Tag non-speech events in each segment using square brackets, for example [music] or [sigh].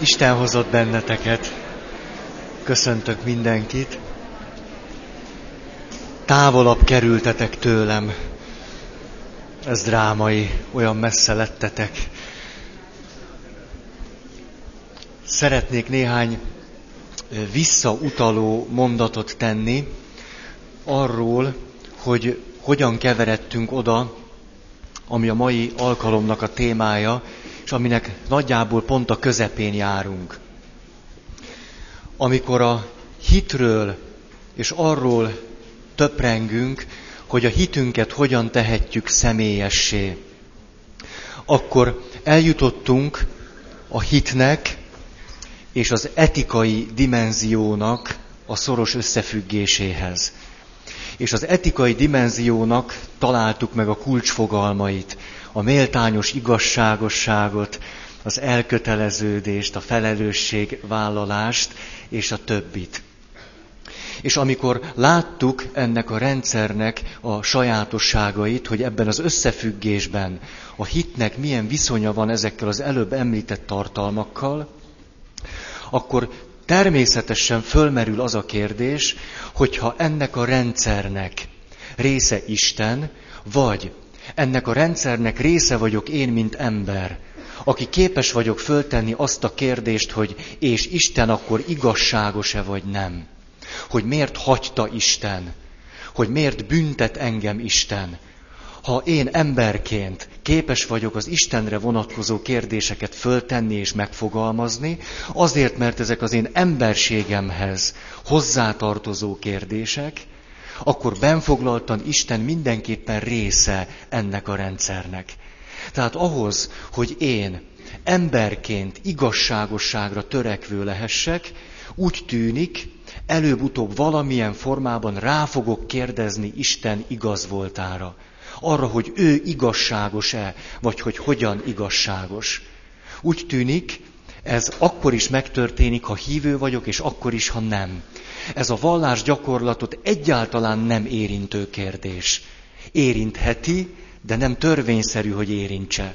Isten hozott benneteket. Köszöntök mindenkit. Távolabb kerültetek tőlem. Ez drámai, olyan messze lettetek. Szeretnék néhány visszautaló mondatot tenni arról, hogy hogyan keveredtünk oda, ami a mai alkalomnak a témája, és aminek nagyjából pont a közepén járunk. Amikor a hitről és arról töprengünk, hogy a hitünket hogyan tehetjük személyessé, akkor eljutottunk a hitnek és az etikai dimenziónak a szoros összefüggéséhez. És az etikai dimenziónak találtuk meg a kulcsfogalmait a méltányos igazságosságot, az elköteleződést, a felelősségvállalást és a többit. És amikor láttuk ennek a rendszernek a sajátosságait, hogy ebben az összefüggésben a hitnek milyen viszonya van ezekkel az előbb említett tartalmakkal, akkor természetesen fölmerül az a kérdés, hogyha ennek a rendszernek része Isten, vagy ennek a rendszernek része vagyok én, mint ember, aki képes vagyok föltenni azt a kérdést, hogy és Isten akkor igazságos-e vagy nem. Hogy miért hagyta Isten, hogy miért büntet engem Isten. Ha én emberként képes vagyok az Istenre vonatkozó kérdéseket föltenni és megfogalmazni, azért, mert ezek az én emberségemhez hozzátartozó kérdések, akkor benfoglaltan Isten mindenképpen része ennek a rendszernek. Tehát ahhoz, hogy én emberként igazságosságra törekvő lehessek, úgy tűnik, előbb-utóbb valamilyen formában rá fogok kérdezni Isten igaz voltára. Arra, hogy ő igazságos-e, vagy hogy hogyan igazságos. Úgy tűnik, ez akkor is megtörténik, ha hívő vagyok, és akkor is, ha nem. Ez a vallás gyakorlatot egyáltalán nem érintő kérdés. Érintheti, de nem törvényszerű, hogy érintse.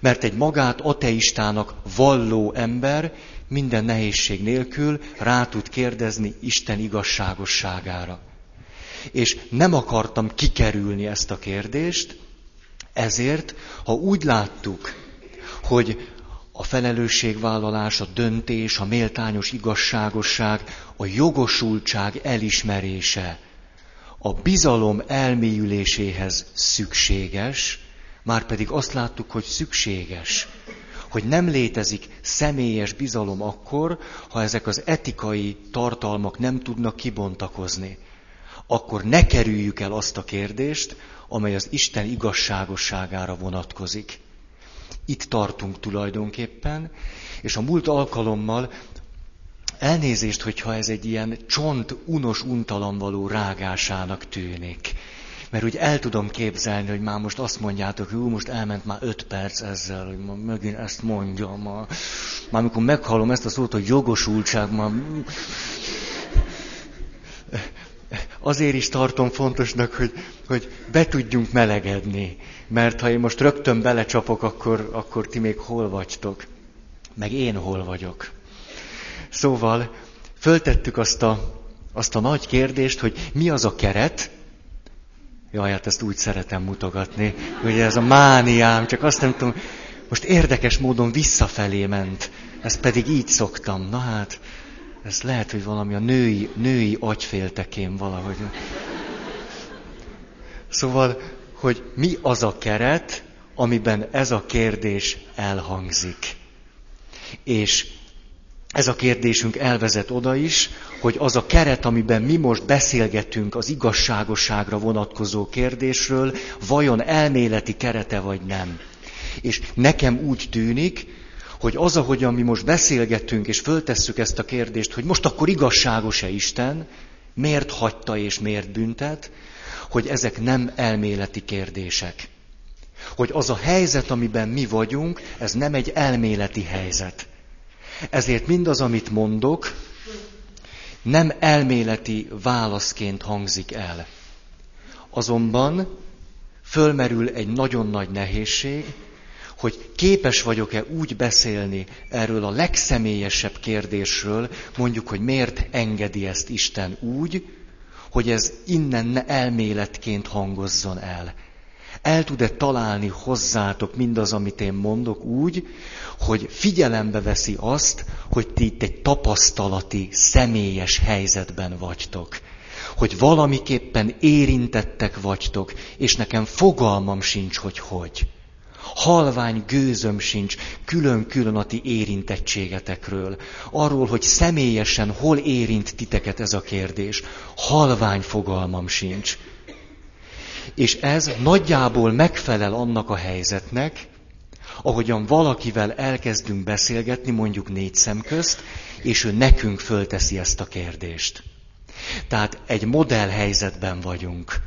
Mert egy magát ateistának valló ember minden nehézség nélkül rá tud kérdezni Isten igazságosságára. És nem akartam kikerülni ezt a kérdést, ezért, ha úgy láttuk, hogy a felelősségvállalás, a döntés, a méltányos igazságosság, a jogosultság elismerése, a bizalom elmélyüléséhez szükséges, már pedig azt láttuk, hogy szükséges, hogy nem létezik személyes bizalom akkor, ha ezek az etikai tartalmak nem tudnak kibontakozni. Akkor ne kerüljük el azt a kérdést, amely az Isten igazságosságára vonatkozik. Itt tartunk tulajdonképpen, és a múlt alkalommal elnézést, hogyha ez egy ilyen csont, unos, untalan való rágásának tűnik. Mert úgy el tudom képzelni, hogy már most azt mondjátok, hogy most elment már öt perc ezzel, hogy ma megint ezt mondja. Ma, már amikor meghallom ezt a szót, hogy jogosultság, már... Azért is tartom fontosnak, hogy, hogy be tudjunk melegedni. Mert ha én most rögtön belecsapok, akkor, akkor ti még hol vagytok? Meg én hol vagyok? Szóval föltettük azt a, azt a nagy kérdést, hogy mi az a keret, Jaj, hát ezt úgy szeretem mutogatni, hogy ez a mániám, csak azt nem tudom, most érdekes módon visszafelé ment, ezt pedig így szoktam. Na hát, ez lehet, hogy valami a női, női agyféltekém valahogy. Szóval hogy mi az a keret, amiben ez a kérdés elhangzik. És ez a kérdésünk elvezet oda is, hogy az a keret, amiben mi most beszélgetünk az igazságosságra vonatkozó kérdésről, vajon elméleti kerete vagy nem. És nekem úgy tűnik, hogy az, ahogyan mi most beszélgetünk és föltesszük ezt a kérdést, hogy most akkor igazságos-e Isten, miért hagyta és miért büntet, hogy ezek nem elméleti kérdések. Hogy az a helyzet, amiben mi vagyunk, ez nem egy elméleti helyzet. Ezért mindaz, amit mondok, nem elméleti válaszként hangzik el. Azonban fölmerül egy nagyon nagy nehézség, hogy képes vagyok-e úgy beszélni erről a legszemélyesebb kérdésről, mondjuk, hogy miért engedi ezt Isten úgy, hogy ez innen ne elméletként hangozzon el. El tud-e találni hozzátok mindaz, amit én mondok úgy, hogy figyelembe veszi azt, hogy ti itt egy tapasztalati, személyes helyzetben vagytok. Hogy valamiképpen érintettek vagytok, és nekem fogalmam sincs, hogy hogy halvány gőzöm sincs külön-külön a ti érintettségetekről. Arról, hogy személyesen hol érint titeket ez a kérdés. Halvány fogalmam sincs. És ez nagyjából megfelel annak a helyzetnek, ahogyan valakivel elkezdünk beszélgetni, mondjuk négy szem közt, és ő nekünk fölteszi ezt a kérdést. Tehát egy modell helyzetben vagyunk.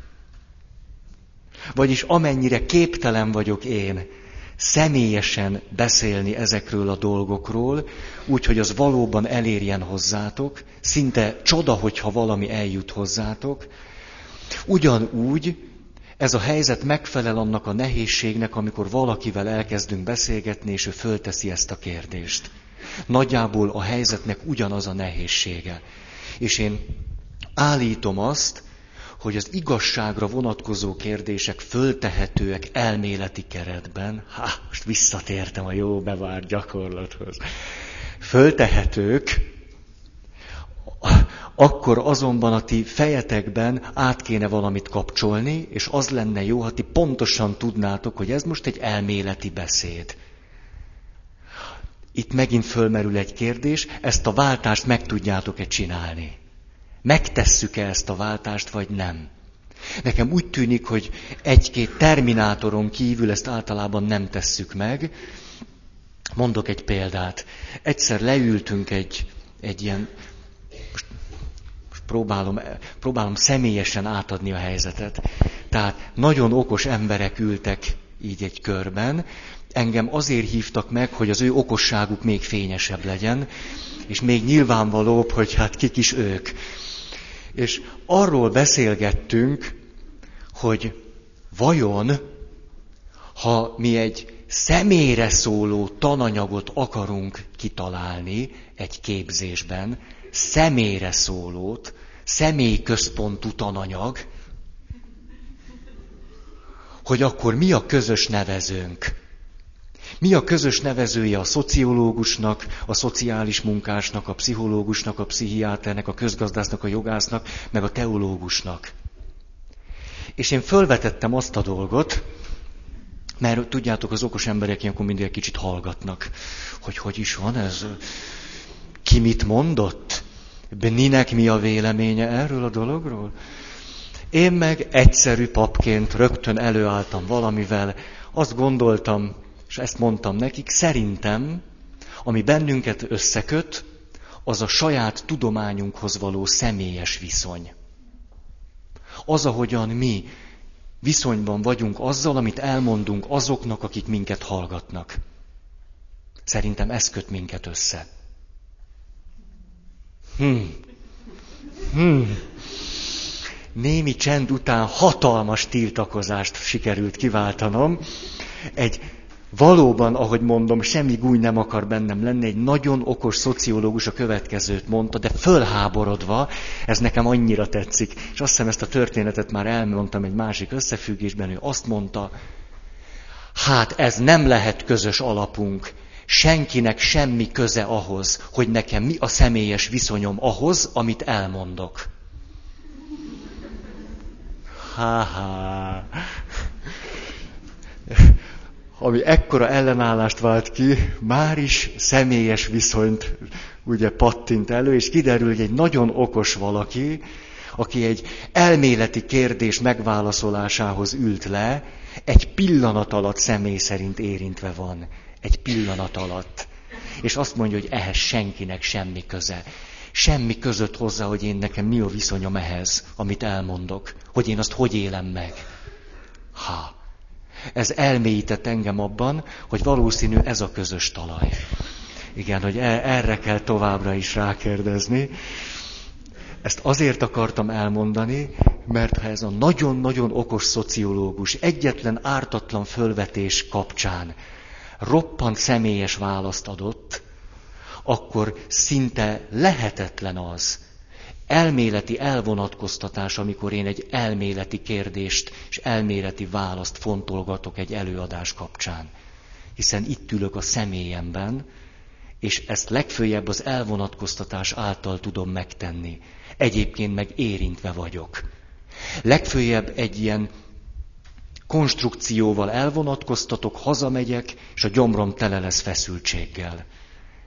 Vagyis amennyire képtelen vagyok én személyesen beszélni ezekről a dolgokról, úgy, hogy az valóban elérjen hozzátok, szinte csoda, hogyha valami eljut hozzátok, ugyanúgy ez a helyzet megfelel annak a nehézségnek, amikor valakivel elkezdünk beszélgetni, és ő fölteszi ezt a kérdést. Nagyjából a helyzetnek ugyanaz a nehézsége. És én állítom azt, hogy az igazságra vonatkozó kérdések föltehetőek elméleti keretben, ha, most visszatértem a jó bevárt gyakorlathoz, föltehetők, akkor azonban a ti fejetekben át kéne valamit kapcsolni, és az lenne jó, ha ti pontosan tudnátok, hogy ez most egy elméleti beszéd. Itt megint fölmerül egy kérdés, ezt a váltást meg tudjátok-e csinálni? Megtesszük-e ezt a váltást, vagy nem? Nekem úgy tűnik, hogy egy-két terminátoron kívül ezt általában nem tesszük meg. Mondok egy példát. Egyszer leültünk egy, egy ilyen, most, most próbálom, próbálom személyesen átadni a helyzetet. Tehát nagyon okos emberek ültek így egy körben. Engem azért hívtak meg, hogy az ő okosságuk még fényesebb legyen, és még nyilvánvalóbb, hogy hát kik is ők. És arról beszélgettünk, hogy vajon, ha mi egy személyre szóló tananyagot akarunk kitalálni egy képzésben, személyre szólót, személyközpontú tananyag, hogy akkor mi a közös nevezőnk. Mi a közös nevezője a szociológusnak, a szociális munkásnak, a pszichológusnak, a pszichiáternek, a közgazdásznak, a jogásznak, meg a teológusnak? És én fölvetettem azt a dolgot, mert tudjátok, az okos emberek ilyenkor mindig egy kicsit hallgatnak, hogy hogy is van ez, ki mit mondott, Beninek mi a véleménye erről a dologról. Én meg egyszerű papként rögtön előálltam valamivel, azt gondoltam, és ezt mondtam nekik, szerintem, ami bennünket összeköt, az a saját tudományunkhoz való személyes viszony. Az, ahogyan mi viszonyban vagyunk azzal, amit elmondunk azoknak, akik minket hallgatnak. Szerintem ez köt minket össze. Hmm. Hmm. Némi csend után hatalmas tiltakozást sikerült kiváltanom. Egy valóban, ahogy mondom, semmi gúny nem akar bennem lenni, egy nagyon okos szociológus a következőt mondta, de fölháborodva, ez nekem annyira tetszik, és azt hiszem ezt a történetet már elmondtam egy másik összefüggésben, ő azt mondta, hát ez nem lehet közös alapunk, senkinek semmi köze ahhoz, hogy nekem mi a személyes viszonyom ahhoz, amit elmondok. Ha-ha ami ekkora ellenállást vált ki, már is személyes viszonyt ugye pattint elő, és kiderül, hogy egy nagyon okos valaki, aki egy elméleti kérdés megválaszolásához ült le, egy pillanat alatt személy szerint érintve van. Egy pillanat alatt. És azt mondja, hogy ehhez senkinek semmi köze. Semmi között hozzá, hogy én nekem mi a viszonyom ehhez, amit elmondok. Hogy én azt hogy élem meg. Ha. Ez elmélyített engem abban, hogy valószínű ez a közös talaj. Igen, hogy e- erre kell továbbra is rákérdezni. Ezt azért akartam elmondani, mert ha ez a nagyon-nagyon okos szociológus egyetlen ártatlan fölvetés kapcsán roppant személyes választ adott, akkor szinte lehetetlen az, elméleti elvonatkoztatás, amikor én egy elméleti kérdést és elméleti választ fontolgatok egy előadás kapcsán. Hiszen itt ülök a személyemben, és ezt legfőjebb az elvonatkoztatás által tudom megtenni. Egyébként meg érintve vagyok. Legfőjebb egy ilyen konstrukcióval elvonatkoztatok, hazamegyek, és a gyomrom tele lesz feszültséggel.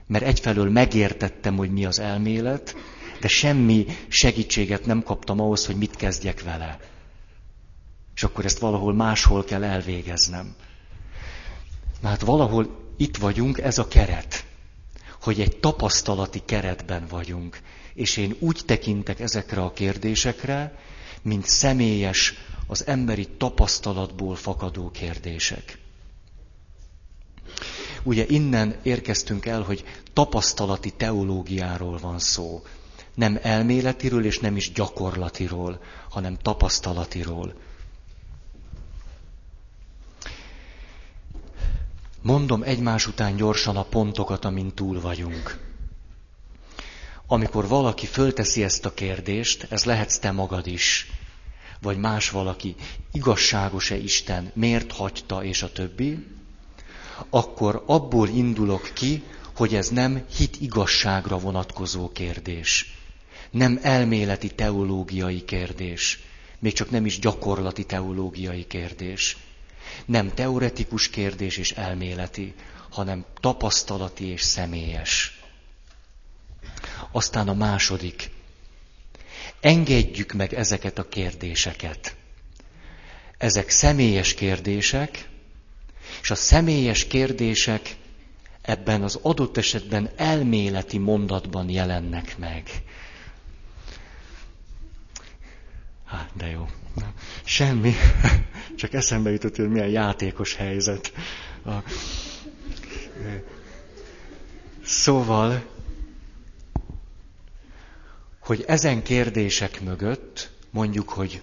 Mert egyfelől megértettem, hogy mi az elmélet, de semmi segítséget nem kaptam ahhoz, hogy mit kezdjek vele. És akkor ezt valahol máshol kell elvégeznem. Mert valahol itt vagyunk, ez a keret, hogy egy tapasztalati keretben vagyunk, és én úgy tekintek ezekre a kérdésekre, mint személyes, az emberi tapasztalatból fakadó kérdések. Ugye innen érkeztünk el, hogy tapasztalati teológiáról van szó nem elméletiről és nem is gyakorlatiról, hanem tapasztalatiról. Mondom egymás után gyorsan a pontokat, amin túl vagyunk. Amikor valaki fölteszi ezt a kérdést, ez lehetsz te magad is, vagy más valaki, igazságos-e Isten, miért hagyta, és a többi, akkor abból indulok ki, hogy ez nem hit igazságra vonatkozó kérdés nem elméleti teológiai kérdés, még csak nem is gyakorlati teológiai kérdés. Nem teoretikus kérdés és elméleti, hanem tapasztalati és személyes. Aztán a második. Engedjük meg ezeket a kérdéseket. Ezek személyes kérdések, és a személyes kérdések ebben az adott esetben elméleti mondatban jelennek meg. Hát, de jó. Semmi. [laughs] Csak eszembe jutott, hogy milyen játékos helyzet. Szóval, hogy ezen kérdések mögött mondjuk, hogy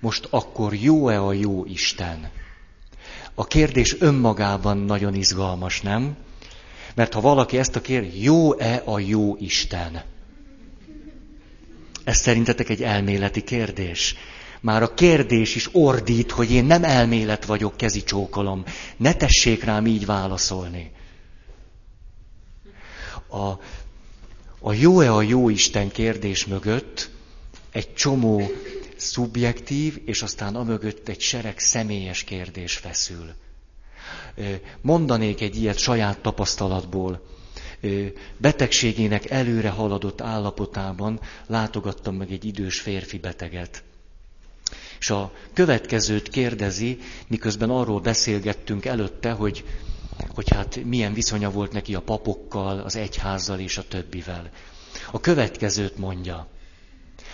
most akkor jó-e a jó Isten? A kérdés önmagában nagyon izgalmas, nem? Mert ha valaki ezt a kérdést, jó-e a jó Isten? Ez szerintetek egy elméleti kérdés? Már a kérdés is ordít, hogy én nem elmélet vagyok, kezi csókolom. Ne tessék rám így válaszolni. A, a jó-e a jó Isten kérdés mögött egy csomó szubjektív, és aztán amögött egy sereg személyes kérdés feszül. Mondanék egy ilyet saját tapasztalatból betegségének előre haladott állapotában látogattam meg egy idős férfi beteget. És a következőt kérdezi, miközben arról beszélgettünk előtte, hogy, hogy hát milyen viszonya volt neki a papokkal, az egyházzal és a többivel. A következőt mondja.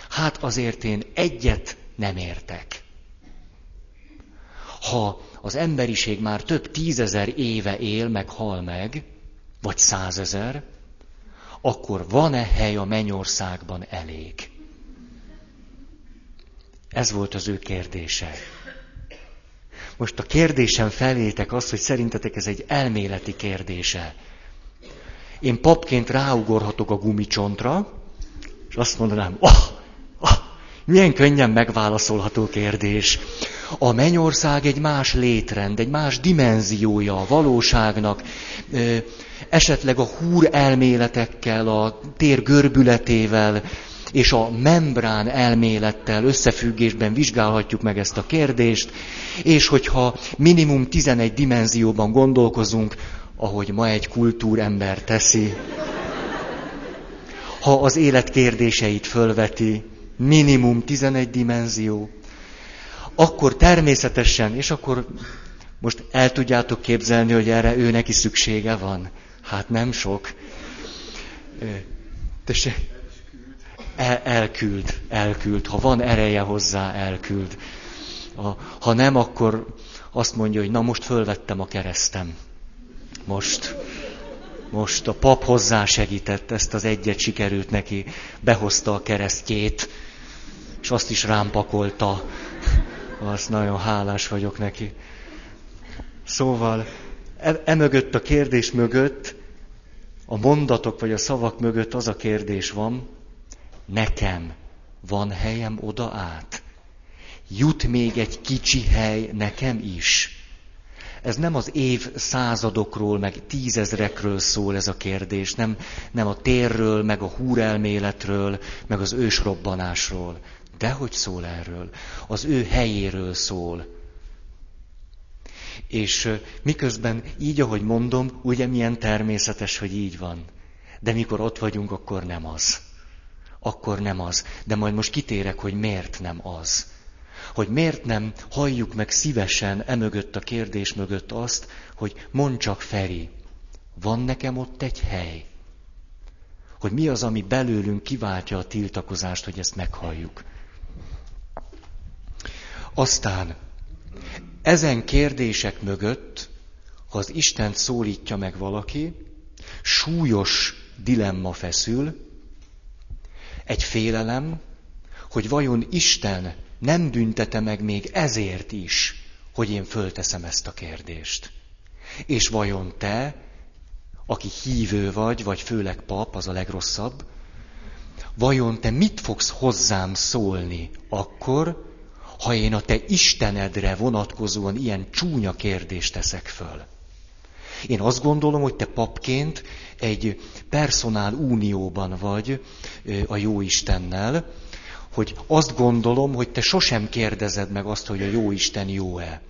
Hát azért én egyet nem értek. Ha az emberiség már több tízezer éve él, meg hal meg, vagy százezer, akkor van-e hely a mennyországban elég? Ez volt az ő kérdése. Most a kérdésem felétek az, hogy szerintetek ez egy elméleti kérdése. Én papként ráugorhatok a gumicsontra, és azt mondanám, oh, oh, milyen könnyen megválaszolható kérdés. A mennyország egy más létrend, egy más dimenziója a valóságnak esetleg a húr elméletekkel, a tér görbületével és a membrán elmélettel összefüggésben vizsgálhatjuk meg ezt a kérdést, és hogyha minimum 11 dimenzióban gondolkozunk, ahogy ma egy kultúrember teszi, ha az élet kérdéseit fölveti, minimum 11 dimenzió, akkor természetesen, és akkor most el tudjátok képzelni, hogy erre ő neki szüksége van. Hát nem sok. Tessék. El, elküld, elküld. Ha van ereje hozzá, elküld. Ha nem, akkor azt mondja, hogy na most fölvettem a keresztem. Most. Most a pap hozzá segített, ezt az egyet sikerült neki, behozta a keresztjét, és azt is rám pakolta. Azt nagyon hálás vagyok neki. Szóval emögött a kérdés mögött, a mondatok vagy a szavak mögött az a kérdés van, nekem van helyem oda át? Jut még egy kicsi hely nekem is? Ez nem az év századokról, meg tízezrekről szól ez a kérdés, nem, nem a térről, meg a húrelméletről, meg az ősrobbanásról. De hogy szól erről? Az ő helyéről szól. És miközben így, ahogy mondom, ugye milyen természetes, hogy így van. De mikor ott vagyunk, akkor nem az. Akkor nem az. De majd most kitérek, hogy miért nem az hogy miért nem halljuk meg szívesen emögött a kérdés mögött azt, hogy mond csak Feri, van nekem ott egy hely? Hogy mi az, ami belőlünk kiváltja a tiltakozást, hogy ezt meghalljuk. Aztán ezen kérdések mögött, ha az Isten szólítja meg valaki, súlyos dilemma feszül, egy félelem, hogy vajon Isten nem büntete meg még ezért is, hogy én fölteszem ezt a kérdést. És vajon te, aki hívő vagy, vagy főleg pap, az a legrosszabb, vajon te mit fogsz hozzám szólni akkor, ha én a te Istenedre vonatkozóan ilyen csúnya kérdést teszek föl? Én azt gondolom, hogy te papként egy personál unióban vagy a jó Istennel, hogy azt gondolom, hogy te sosem kérdezed meg azt, hogy a jó Isten jó-e.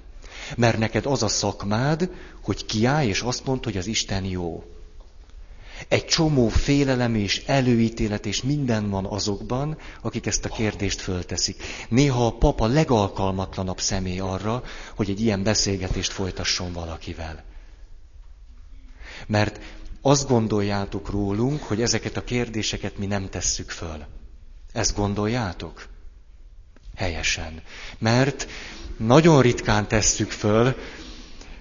Mert neked az a szakmád, hogy kiállj és azt mondd, hogy az Isten jó. Egy csomó félelem és előítélet és minden van azokban, akik ezt a kérdést fölteszik. Néha a papa legalkalmatlanabb személy arra, hogy egy ilyen beszélgetést folytasson valakivel. Mert azt gondoljátok rólunk, hogy ezeket a kérdéseket mi nem tesszük föl. Ezt gondoljátok? Helyesen. Mert nagyon ritkán tesszük föl,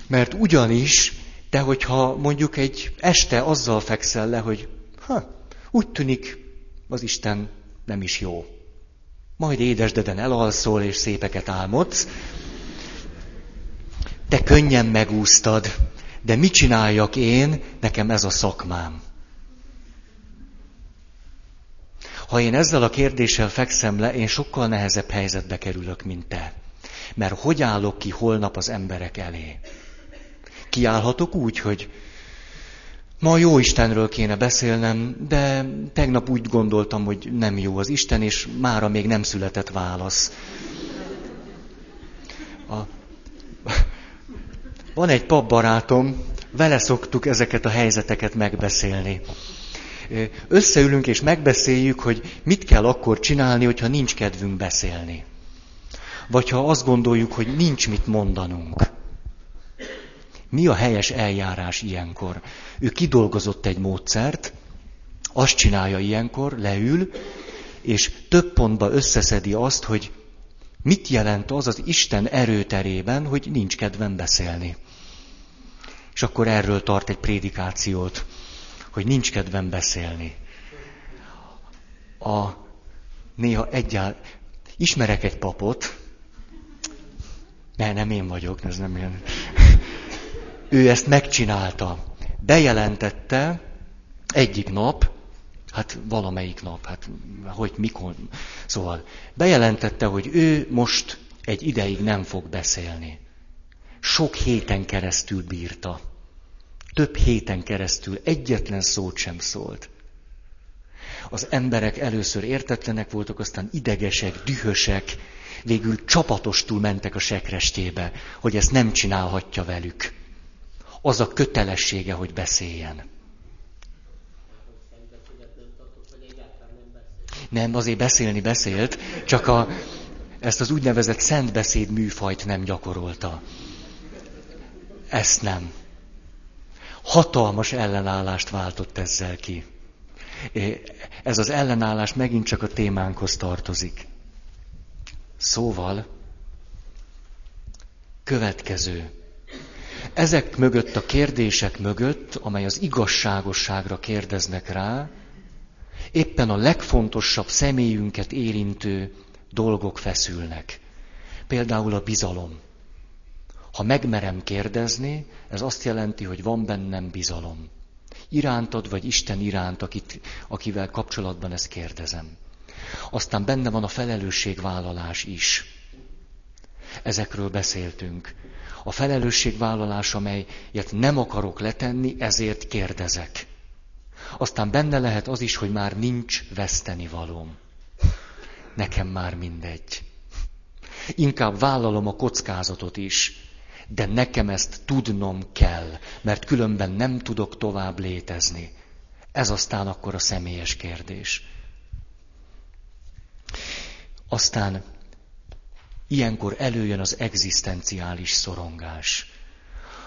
mert ugyanis, te hogyha mondjuk egy este azzal fekszel le, hogy ha, úgy tűnik, az Isten nem is jó. Majd édesdeden elalszol, és szépeket álmodsz. Te könnyen megúsztad, de mit csináljak én, nekem ez a szakmám. Ha én ezzel a kérdéssel fekszem le, én sokkal nehezebb helyzetbe kerülök, mint te. Mert hogy állok ki holnap az emberek elé? Kiállhatok úgy, hogy ma jó Istenről kéne beszélnem, de tegnap úgy gondoltam, hogy nem jó az Isten, és mára még nem született válasz. A... Van egy papbarátom, vele szoktuk ezeket a helyzeteket megbeszélni összeülünk és megbeszéljük, hogy mit kell akkor csinálni, hogyha nincs kedvünk beszélni. Vagy ha azt gondoljuk, hogy nincs mit mondanunk. Mi a helyes eljárás ilyenkor? Ő kidolgozott egy módszert, azt csinálja ilyenkor, leül, és több pontba összeszedi azt, hogy mit jelent az az Isten erőterében, hogy nincs kedvem beszélni. És akkor erről tart egy prédikációt hogy nincs kedvem beszélni. A néha egyáltalán ismerek egy papot, ne, nem én vagyok, ez nem én. Ő ezt megcsinálta. Bejelentette egyik nap, hát valamelyik nap, hát hogy mikor, szóval bejelentette, hogy ő most egy ideig nem fog beszélni. Sok héten keresztül bírta több héten keresztül egyetlen szót sem szólt. Az emberek először értetlenek voltak, aztán idegesek, dühösek, végül csapatostul mentek a sekrestébe, hogy ezt nem csinálhatja velük. Az a kötelessége, hogy beszéljen. Nem, azért beszélni beszélt, csak a, ezt az úgynevezett szentbeszéd műfajt nem gyakorolta. Ezt nem hatalmas ellenállást váltott ezzel ki. Ez az ellenállás megint csak a témánkhoz tartozik. Szóval, következő. Ezek mögött a kérdések mögött, amely az igazságosságra kérdeznek rá, éppen a legfontosabb személyünket érintő dolgok feszülnek. Például a bizalom. Ha megmerem kérdezni, ez azt jelenti, hogy van bennem bizalom. Irántad, vagy Isten iránt, akit, akivel kapcsolatban ezt kérdezem. Aztán benne van a felelősségvállalás is. Ezekről beszéltünk. A felelősségvállalás, amelyet nem akarok letenni, ezért kérdezek. Aztán benne lehet az is, hogy már nincs veszteni valóm. Nekem már mindegy. Inkább vállalom a kockázatot is, de nekem ezt tudnom kell, mert különben nem tudok tovább létezni. Ez aztán akkor a személyes kérdés. Aztán ilyenkor előjön az egzisztenciális szorongás.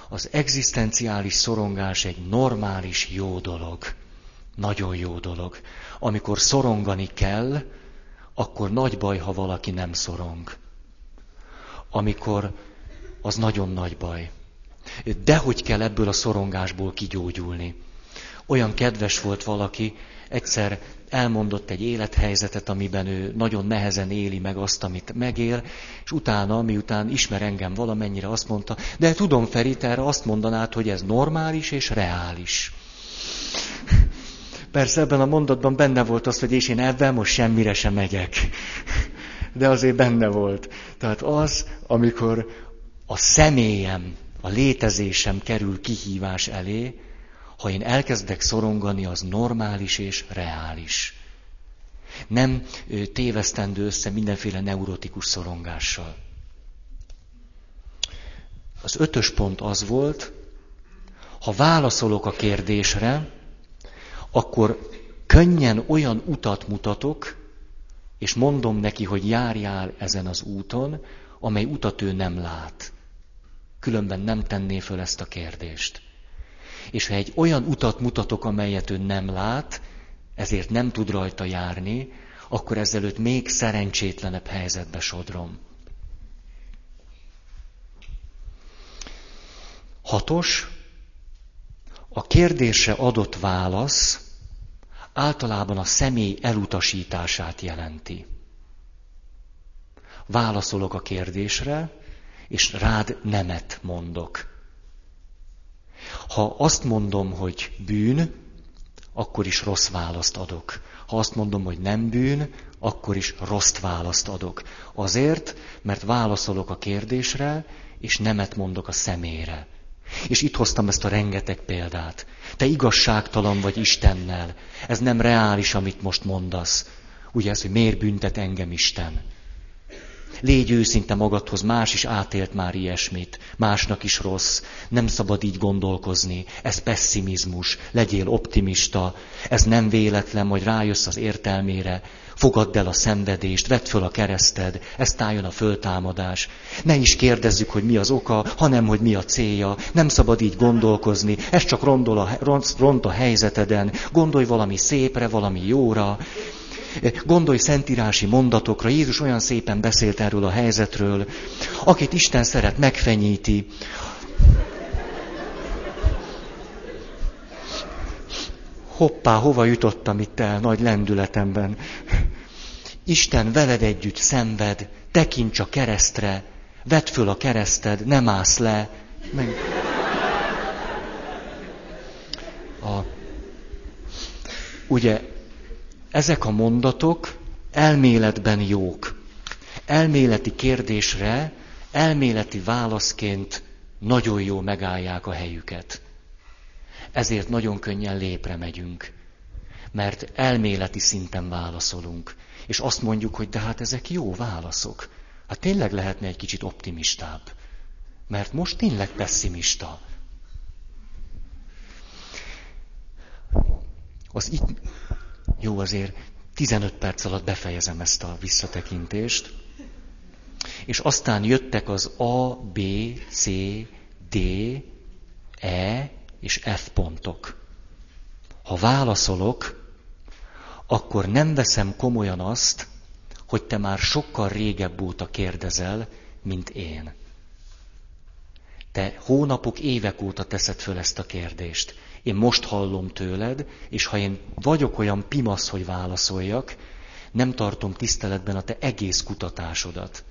Az egzisztenciális szorongás egy normális jó dolog. Nagyon jó dolog. Amikor szorongani kell, akkor nagy baj, ha valaki nem szorong. Amikor az nagyon nagy baj. De hogy kell ebből a szorongásból kigyógyulni. Olyan kedves volt valaki, egyszer elmondott egy élethelyzetet, amiben ő nagyon nehezen éli meg azt, amit megél, és utána, miután ismer engem valamennyire, azt mondta, de tudom, Feri, te erre azt mondanád, hogy ez normális és reális. [laughs] Persze ebben a mondatban benne volt az, hogy és én ebben most semmire sem megyek. [laughs] De azért benne volt. Tehát az, amikor a személyem, a létezésem kerül kihívás elé, ha én elkezdek szorongani, az normális és reális. Nem tévesztendő össze mindenféle neurotikus szorongással. Az ötös pont az volt, ha válaszolok a kérdésre, akkor könnyen olyan utat mutatok, és mondom neki, hogy járjál ezen az úton, amely utat ő nem lát. Különben nem tenné föl ezt a kérdést. És ha egy olyan utat mutatok, amelyet ő nem lát, ezért nem tud rajta járni, akkor ezzelőtt még szerencsétlenebb helyzetbe sodrom. Hatos, a kérdésre adott válasz általában a személy elutasítását jelenti. Válaszolok a kérdésre, és rád nemet mondok. Ha azt mondom, hogy bűn, akkor is rossz választ adok. Ha azt mondom, hogy nem bűn, akkor is rossz választ adok. Azért, mert válaszolok a kérdésre, és nemet mondok a szemére. És itt hoztam ezt a rengeteg példát. Te igazságtalan vagy Istennel. Ez nem reális, amit most mondasz. Ugye ez, hogy miért büntet engem Isten? Légy őszinte magadhoz, más is átélt már ilyesmit, másnak is rossz, nem szabad így gondolkozni, ez pessimizmus, legyél optimista, ez nem véletlen, hogy rájössz az értelmére, fogadd el a szenvedést, vedd föl a kereszted, ezt álljon a föltámadás. Ne is kérdezzük, hogy mi az oka, hanem hogy mi a célja, nem szabad így gondolkozni, ez csak rondol a, ront a helyzeteden, gondolj valami szépre, valami jóra, Gondolj szentírási mondatokra, Jézus olyan szépen beszélt erről a helyzetről, akit Isten szeret, megfenyíti. Hoppá, hova jutottam itt el nagy lendületemben. Isten veled együtt szenved, tekints a keresztre, vedd föl a kereszted, nem állsz le. Meg... A... Ugye ezek a mondatok elméletben jók. Elméleti kérdésre, elméleti válaszként nagyon jó megállják a helyüket. Ezért nagyon könnyen lépre megyünk, mert elméleti szinten válaszolunk. És azt mondjuk, hogy de hát ezek jó válaszok. Hát tényleg lehetne egy kicsit optimistább. Mert most tényleg pessimista. Az itt jó, azért 15 perc alatt befejezem ezt a visszatekintést. És aztán jöttek az A, B, C, D, E és F pontok. Ha válaszolok, akkor nem veszem komolyan azt, hogy te már sokkal régebb óta kérdezel, mint én. Te hónapok, évek óta teszed föl ezt a kérdést. Én most hallom tőled, és ha én vagyok olyan pimasz, hogy válaszoljak, nem tartom tiszteletben a te egész kutatásodat.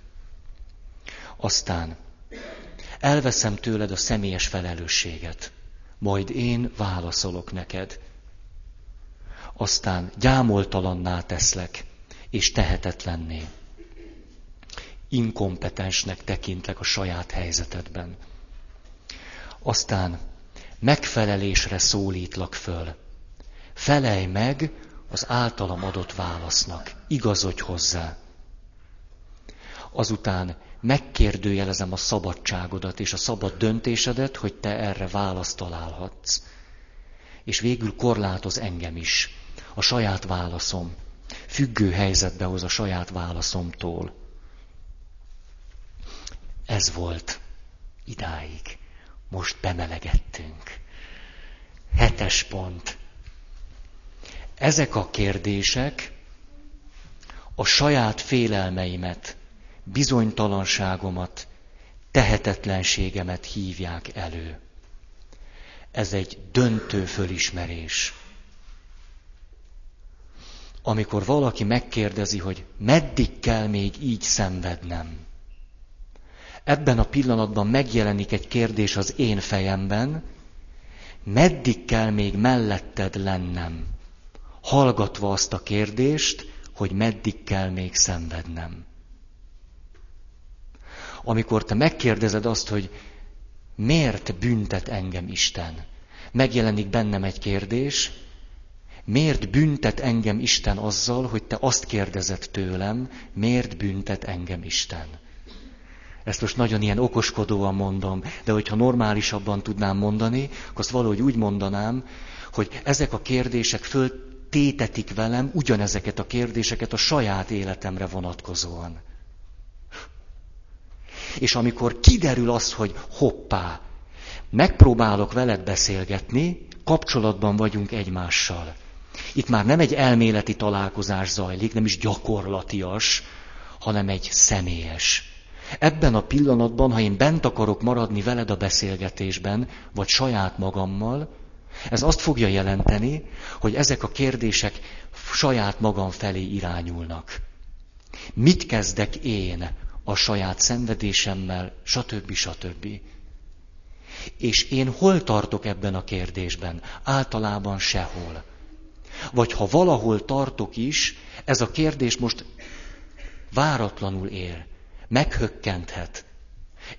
Aztán elveszem tőled a személyes felelősséget, majd én válaszolok neked. Aztán gyámoltalanná teszlek, és tehetetlenné. Inkompetensnek tekintlek a saját helyzetedben. Aztán megfelelésre szólítlak föl. Felej meg az általam adott válasznak, igazodj hozzá. Azután megkérdőjelezem a szabadságodat és a szabad döntésedet, hogy te erre választ találhatsz. És végül korlátoz engem is, a saját válaszom. Függő helyzetbe hoz a saját válaszomtól. Ez volt idáig. Most bemelegettünk. Hetes pont. Ezek a kérdések a saját félelmeimet, bizonytalanságomat, tehetetlenségemet hívják elő. Ez egy döntő fölismerés. Amikor valaki megkérdezi, hogy meddig kell még így szenvednem, ebben a pillanatban megjelenik egy kérdés az én fejemben, meddig kell még melletted lennem, hallgatva azt a kérdést, hogy meddig kell még szenvednem. Amikor te megkérdezed azt, hogy miért büntet engem Isten, megjelenik bennem egy kérdés, miért büntet engem Isten azzal, hogy te azt kérdezed tőlem, miért büntet engem Isten. Ezt most nagyon ilyen okoskodóan mondom, de hogyha normálisabban tudnám mondani, akkor azt valahogy úgy mondanám, hogy ezek a kérdések föltétetik velem ugyanezeket a kérdéseket a saját életemre vonatkozóan. És amikor kiderül az, hogy hoppá, megpróbálok veled beszélgetni, kapcsolatban vagyunk egymással. Itt már nem egy elméleti találkozás zajlik, nem is gyakorlatias, hanem egy személyes. Ebben a pillanatban, ha én bent akarok maradni veled a beszélgetésben, vagy saját magammal, ez azt fogja jelenteni, hogy ezek a kérdések saját magam felé irányulnak. Mit kezdek én a saját szenvedésemmel, stb. stb. És én hol tartok ebben a kérdésben? Általában sehol. Vagy ha valahol tartok is, ez a kérdés most váratlanul ér meghökkenthet.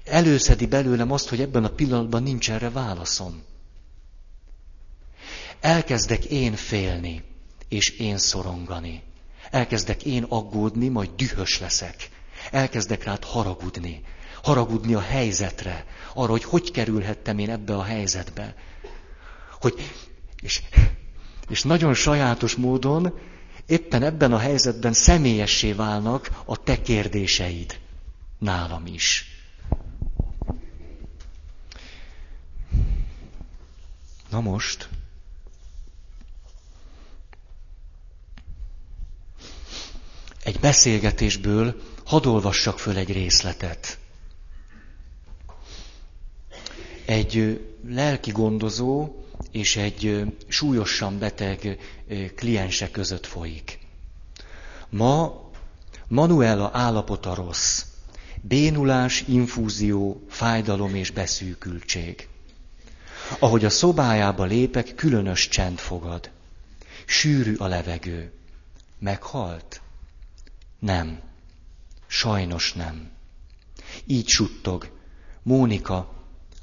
Előszedi belőlem azt, hogy ebben a pillanatban nincs erre válaszom. Elkezdek én félni, és én szorongani. Elkezdek én aggódni, majd dühös leszek. Elkezdek rád haragudni. Haragudni a helyzetre. Arra, hogy hogy kerülhettem én ebbe a helyzetbe. Hogy, és, és nagyon sajátos módon éppen ebben a helyzetben személyessé válnak a te kérdéseid nálam is. Na most, egy beszélgetésből hadd olvassak föl egy részletet. Egy lelki gondozó és egy súlyosan beteg kliense között folyik. Ma Manuela állapota rossz. Bénulás, infúzió, fájdalom és beszűkültség. Ahogy a szobájába lépek, különös csend fogad. Sűrű a levegő. Meghalt? Nem. Sajnos nem. Így suttog. Mónika,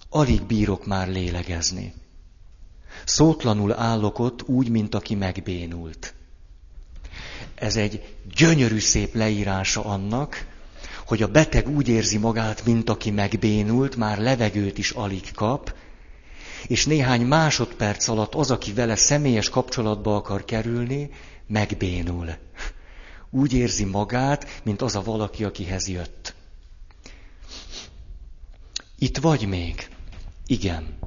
alig bírok már lélegezni. Szótlanul állok ott úgy, mint aki megbénult. Ez egy gyönyörű szép leírása annak, hogy a beteg úgy érzi magát, mint aki megbénult, már levegőt is alig kap, és néhány másodperc alatt az, aki vele személyes kapcsolatba akar kerülni, megbénul. Úgy érzi magát, mint az a valaki, akihez jött. Itt vagy még? Igen.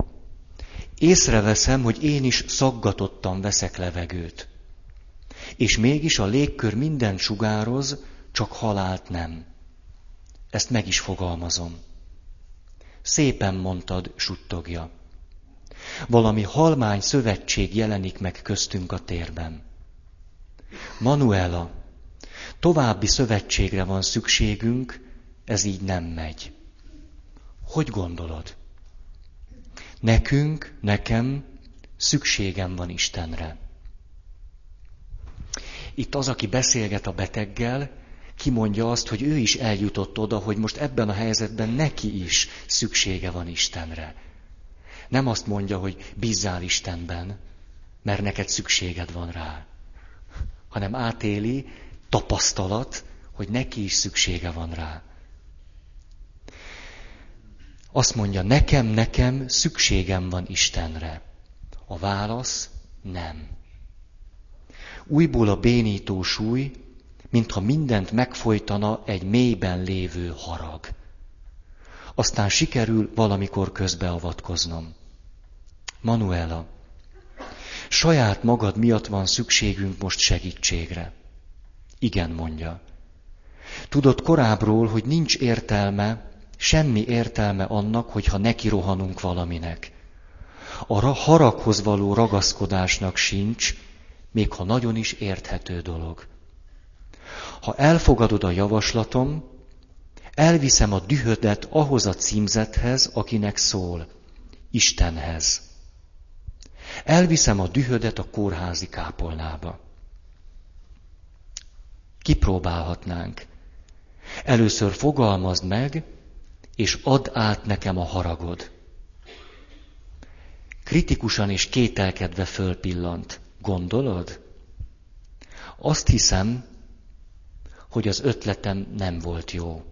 Észreveszem, hogy én is szaggatottan veszek levegőt. És mégis a légkör minden sugároz, csak halált nem. Ezt meg is fogalmazom. Szépen mondtad, suttogja. Valami halmány szövetség jelenik meg köztünk a térben. Manuela, további szövetségre van szükségünk, ez így nem megy. Hogy gondolod? Nekünk, nekem szükségem van Istenre. Itt az, aki beszélget a beteggel, kimondja azt, hogy ő is eljutott oda, hogy most ebben a helyzetben neki is szüksége van Istenre. Nem azt mondja, hogy bízzál Istenben, mert neked szükséged van rá, hanem átéli, tapasztalat, hogy neki is szüksége van rá. Azt mondja, nekem, nekem szükségem van Istenre. A válasz nem. Újból a bénító súly, mintha mindent megfojtana egy mélyben lévő harag. Aztán sikerül valamikor közbeavatkoznom. Manuela, saját magad miatt van szükségünk most segítségre. Igen, mondja. Tudod korábbról, hogy nincs értelme, semmi értelme annak, hogyha neki rohanunk valaminek. A haraghoz való ragaszkodásnak sincs, még ha nagyon is érthető dolog. Ha elfogadod a javaslatom, elviszem a dühödet ahhoz a címzethez, akinek szól, Istenhez. Elviszem a dühödet a kórházi kápolnába. Kipróbálhatnánk. Először fogalmazd meg, és add át nekem a haragod. Kritikusan és kételkedve fölpillant. Gondolod? Azt hiszem, hogy az ötletem nem volt jó.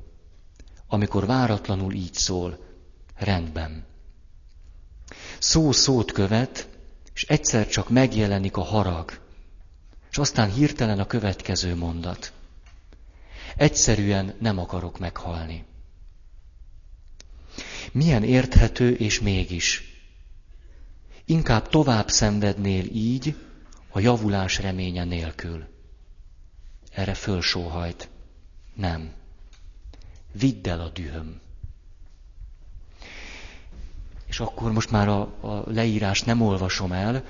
Amikor váratlanul így szól, rendben. Szó szót követ, és egyszer csak megjelenik a harag, és aztán hirtelen a következő mondat. Egyszerűen nem akarok meghalni. Milyen érthető és mégis. Inkább tovább szenvednél így, a javulás reménye nélkül. Erre fölsóhajt. Nem. Vidd el a dühöm. És akkor most már a, a leírást nem olvasom el.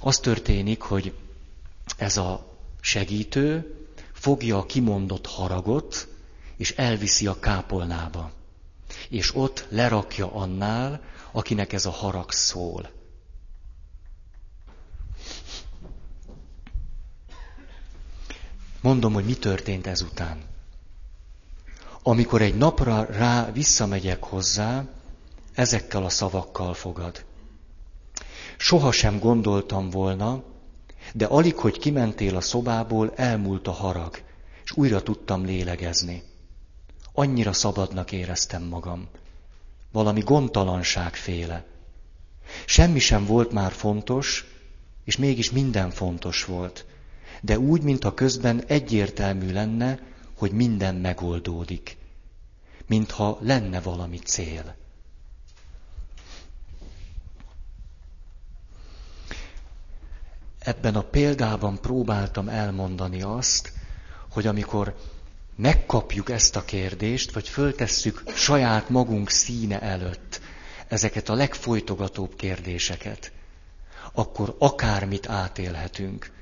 Az történik, hogy ez a segítő fogja a kimondott haragot, és elviszi a kápolnába. És ott lerakja annál, akinek ez a harag szól. Mondom, hogy mi történt ezután. Amikor egy napra rá visszamegyek hozzá, ezekkel a szavakkal fogad. Soha sem gondoltam volna, de alig, hogy kimentél a szobából, elmúlt a harag, és újra tudtam lélegezni. Annyira szabadnak éreztem magam. Valami gondtalanság féle. Semmi sem volt már fontos, és mégis minden fontos volt. De úgy, mintha közben egyértelmű lenne, hogy minden megoldódik. Mintha lenne valami cél. ebben a példában próbáltam elmondani azt, hogy amikor megkapjuk ezt a kérdést, vagy föltesszük saját magunk színe előtt ezeket a legfolytogatóbb kérdéseket, akkor akármit átélhetünk.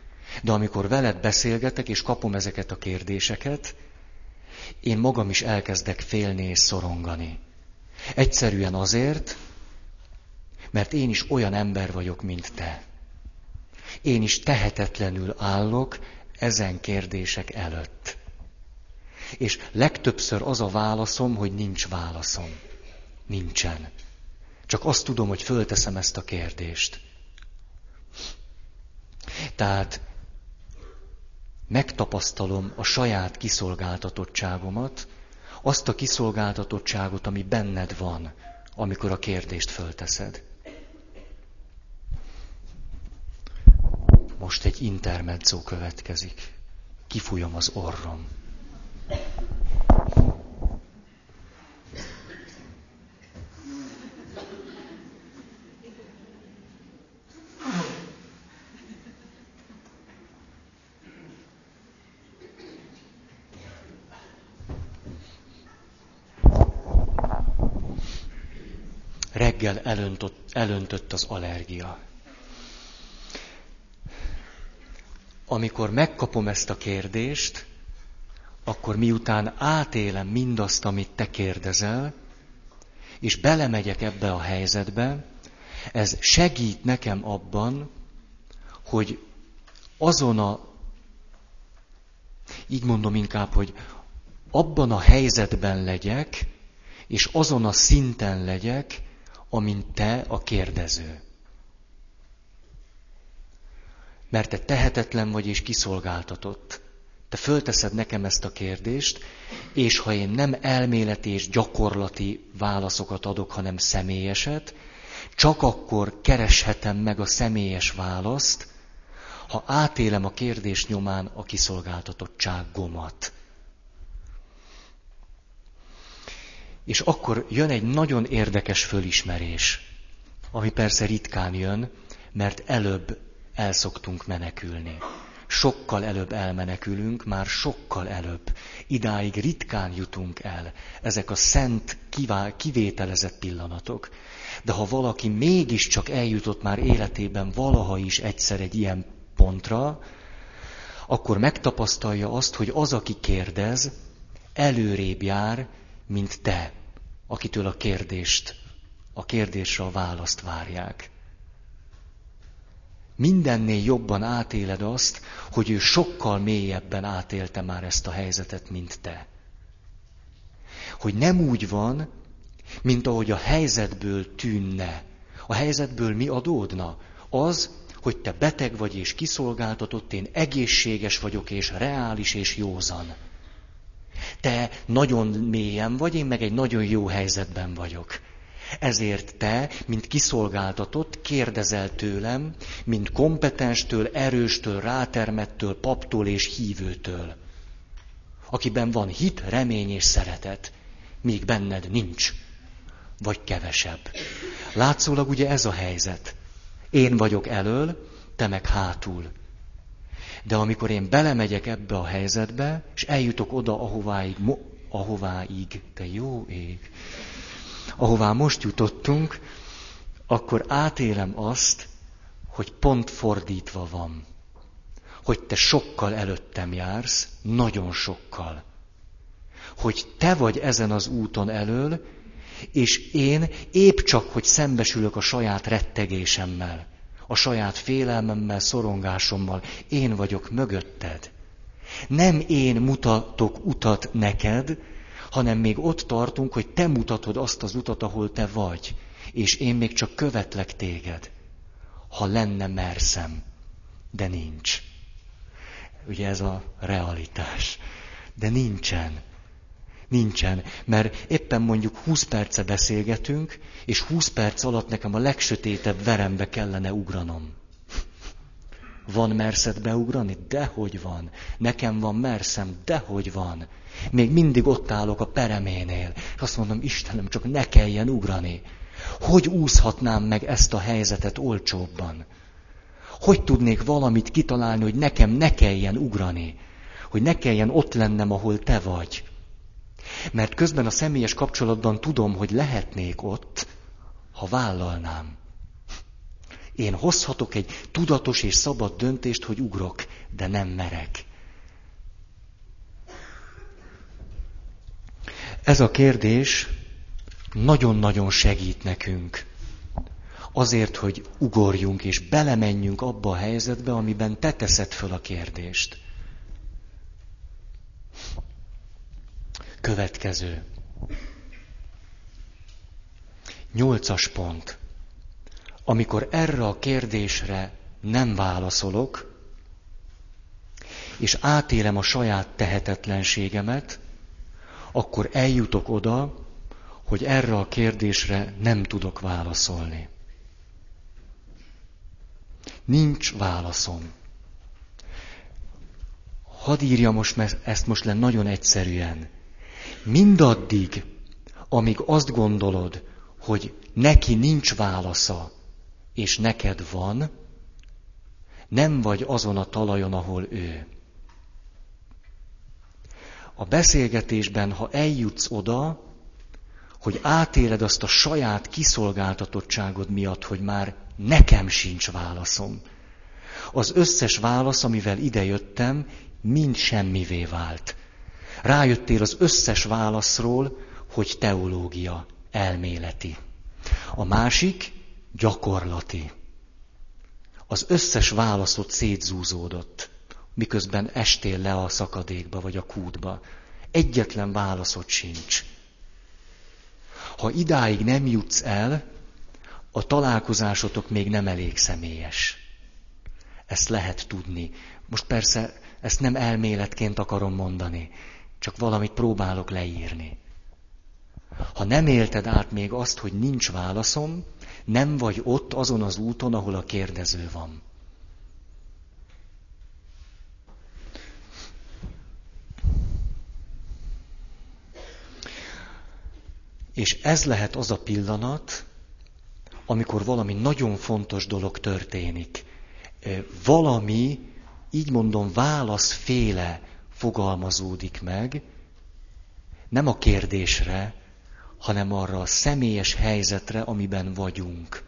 De amikor veled beszélgetek, és kapom ezeket a kérdéseket, én magam is elkezdek félni és szorongani. Egyszerűen azért, mert én is olyan ember vagyok, mint te. Én is tehetetlenül állok ezen kérdések előtt. És legtöbbször az a válaszom, hogy nincs válaszom. Nincsen. Csak azt tudom, hogy fölteszem ezt a kérdést. Tehát megtapasztalom a saját kiszolgáltatottságomat, azt a kiszolgáltatottságot, ami benned van, amikor a kérdést fölteszed. Most egy intermezzo következik. Kifújom az orrom. Elöntött, elöntött az allergia. amikor megkapom ezt a kérdést, akkor miután átélem mindazt, amit te kérdezel, és belemegyek ebbe a helyzetbe, ez segít nekem abban, hogy azon a, így mondom inkább, hogy abban a helyzetben legyek, és azon a szinten legyek, amint te a kérdező. Mert te tehetetlen vagy és kiszolgáltatott. Te fölteszed nekem ezt a kérdést, és ha én nem elméleti és gyakorlati válaszokat adok, hanem személyeset, csak akkor kereshetem meg a személyes választ, ha átélem a kérdés nyomán a kiszolgáltatottságomat. És akkor jön egy nagyon érdekes fölismerés, ami persze ritkán jön, mert előbb elszoktunk menekülni. Sokkal előbb elmenekülünk, már sokkal előbb. Idáig ritkán jutunk el. Ezek a szent, kivá- kivételezett pillanatok. De ha valaki mégiscsak eljutott már életében valaha is egyszer egy ilyen pontra, akkor megtapasztalja azt, hogy az, aki kérdez, előrébb jár, mint te, akitől a kérdést, a kérdésre a választ várják. Mindennél jobban átéled azt, hogy ő sokkal mélyebben átélte már ezt a helyzetet, mint te. Hogy nem úgy van, mint ahogy a helyzetből tűnne. A helyzetből mi adódna? Az, hogy te beteg vagy és kiszolgáltatott, én egészséges vagyok és reális és józan. Te nagyon mélyen vagy, én meg egy nagyon jó helyzetben vagyok. Ezért te, mint kiszolgáltatott, kérdezel tőlem, mint kompetenstől, erőstől, rátermettől, paptól és hívőtől. Akiben van hit, remény és szeretet, míg benned nincs, vagy kevesebb. Látszólag ugye ez a helyzet. Én vagyok elől, te meg hátul. De amikor én belemegyek ebbe a helyzetbe, és eljutok oda, ahováig, ahováig, te jó ég, ahová most jutottunk, akkor átélem azt, hogy pont fordítva van. Hogy te sokkal előttem jársz, nagyon sokkal. Hogy te vagy ezen az úton elől, és én épp csak, hogy szembesülök a saját rettegésemmel, a saját félelmemmel, szorongásommal, én vagyok mögötted. Nem én mutatok utat neked, hanem még ott tartunk, hogy te mutatod azt az utat, ahol te vagy, és én még csak követlek téged, ha lenne merszem, de nincs. Ugye ez a realitás. De nincsen. Nincsen, mert éppen mondjuk 20 perce beszélgetünk, és 20 perc alatt nekem a legsötétebb verembe kellene ugranom. Van merszed beugrani? Dehogy van. Nekem van merszem? Dehogy van. Még mindig ott állok a pereménél, és azt mondom, Istenem, csak ne kelljen ugrani. Hogy úszhatnám meg ezt a helyzetet olcsóbban? Hogy tudnék valamit kitalálni, hogy nekem ne kelljen ugrani? Hogy ne kelljen ott lennem, ahol te vagy? Mert közben a személyes kapcsolatban tudom, hogy lehetnék ott, ha vállalnám. Én hozhatok egy tudatos és szabad döntést, hogy ugrok, de nem merek. Ez a kérdés nagyon-nagyon segít nekünk. Azért, hogy ugorjunk és belemenjünk abba a helyzetbe, amiben te teszed föl a kérdést. Következő. Nyolcas pont. Amikor erre a kérdésre nem válaszolok, és átélem a saját tehetetlenségemet, akkor eljutok oda, hogy erre a kérdésre nem tudok válaszolni. Nincs válaszom. Hadd írja most ezt most le nagyon egyszerűen. Mindaddig, amíg azt gondolod, hogy neki nincs válasza, és neked van, nem vagy azon a talajon, ahol ő. A beszélgetésben, ha eljutsz oda, hogy átéled azt a saját kiszolgáltatottságod miatt, hogy már nekem sincs válaszom. Az összes válasz, amivel idejöttem, mind semmivé vált. Rájöttél az összes válaszról, hogy teológia. elméleti. A másik gyakorlati. Az összes válaszot szétzúzódott, miközben estél le a szakadékba vagy a kútba. Egyetlen válaszot sincs. Ha idáig nem jutsz el, a találkozásotok még nem elég személyes. Ezt lehet tudni. Most persze ezt nem elméletként akarom mondani, csak valamit próbálok leírni. Ha nem élted át még azt, hogy nincs válaszom, nem vagy ott azon az úton, ahol a kérdező van. És ez lehet az a pillanat, amikor valami nagyon fontos dolog történik. Valami, így mondom, válaszféle fogalmazódik meg, nem a kérdésre, hanem arra a személyes helyzetre, amiben vagyunk.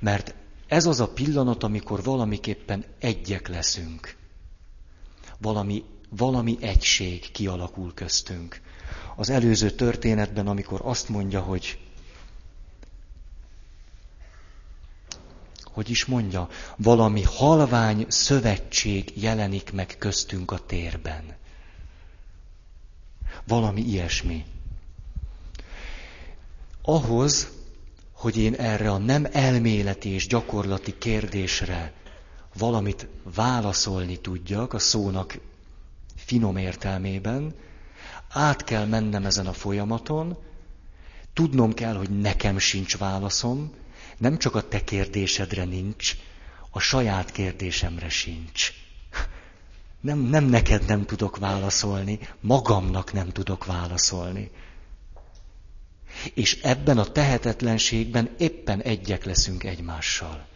Mert ez az a pillanat, amikor valamiképpen egyek leszünk. Valami, valami egység kialakul köztünk. Az előző történetben, amikor azt mondja, hogy hogy is mondja, valami halvány szövetség jelenik meg köztünk a térben. Valami ilyesmi. Ahhoz, hogy én erre a nem elméleti és gyakorlati kérdésre valamit válaszolni tudjak a szónak finom értelmében, át kell mennem ezen a folyamaton, tudnom kell, hogy nekem sincs válaszom, nem csak a te kérdésedre nincs, a saját kérdésemre sincs. Nem, nem neked nem tudok válaszolni, magamnak nem tudok válaszolni. És ebben a tehetetlenségben éppen egyek leszünk egymással.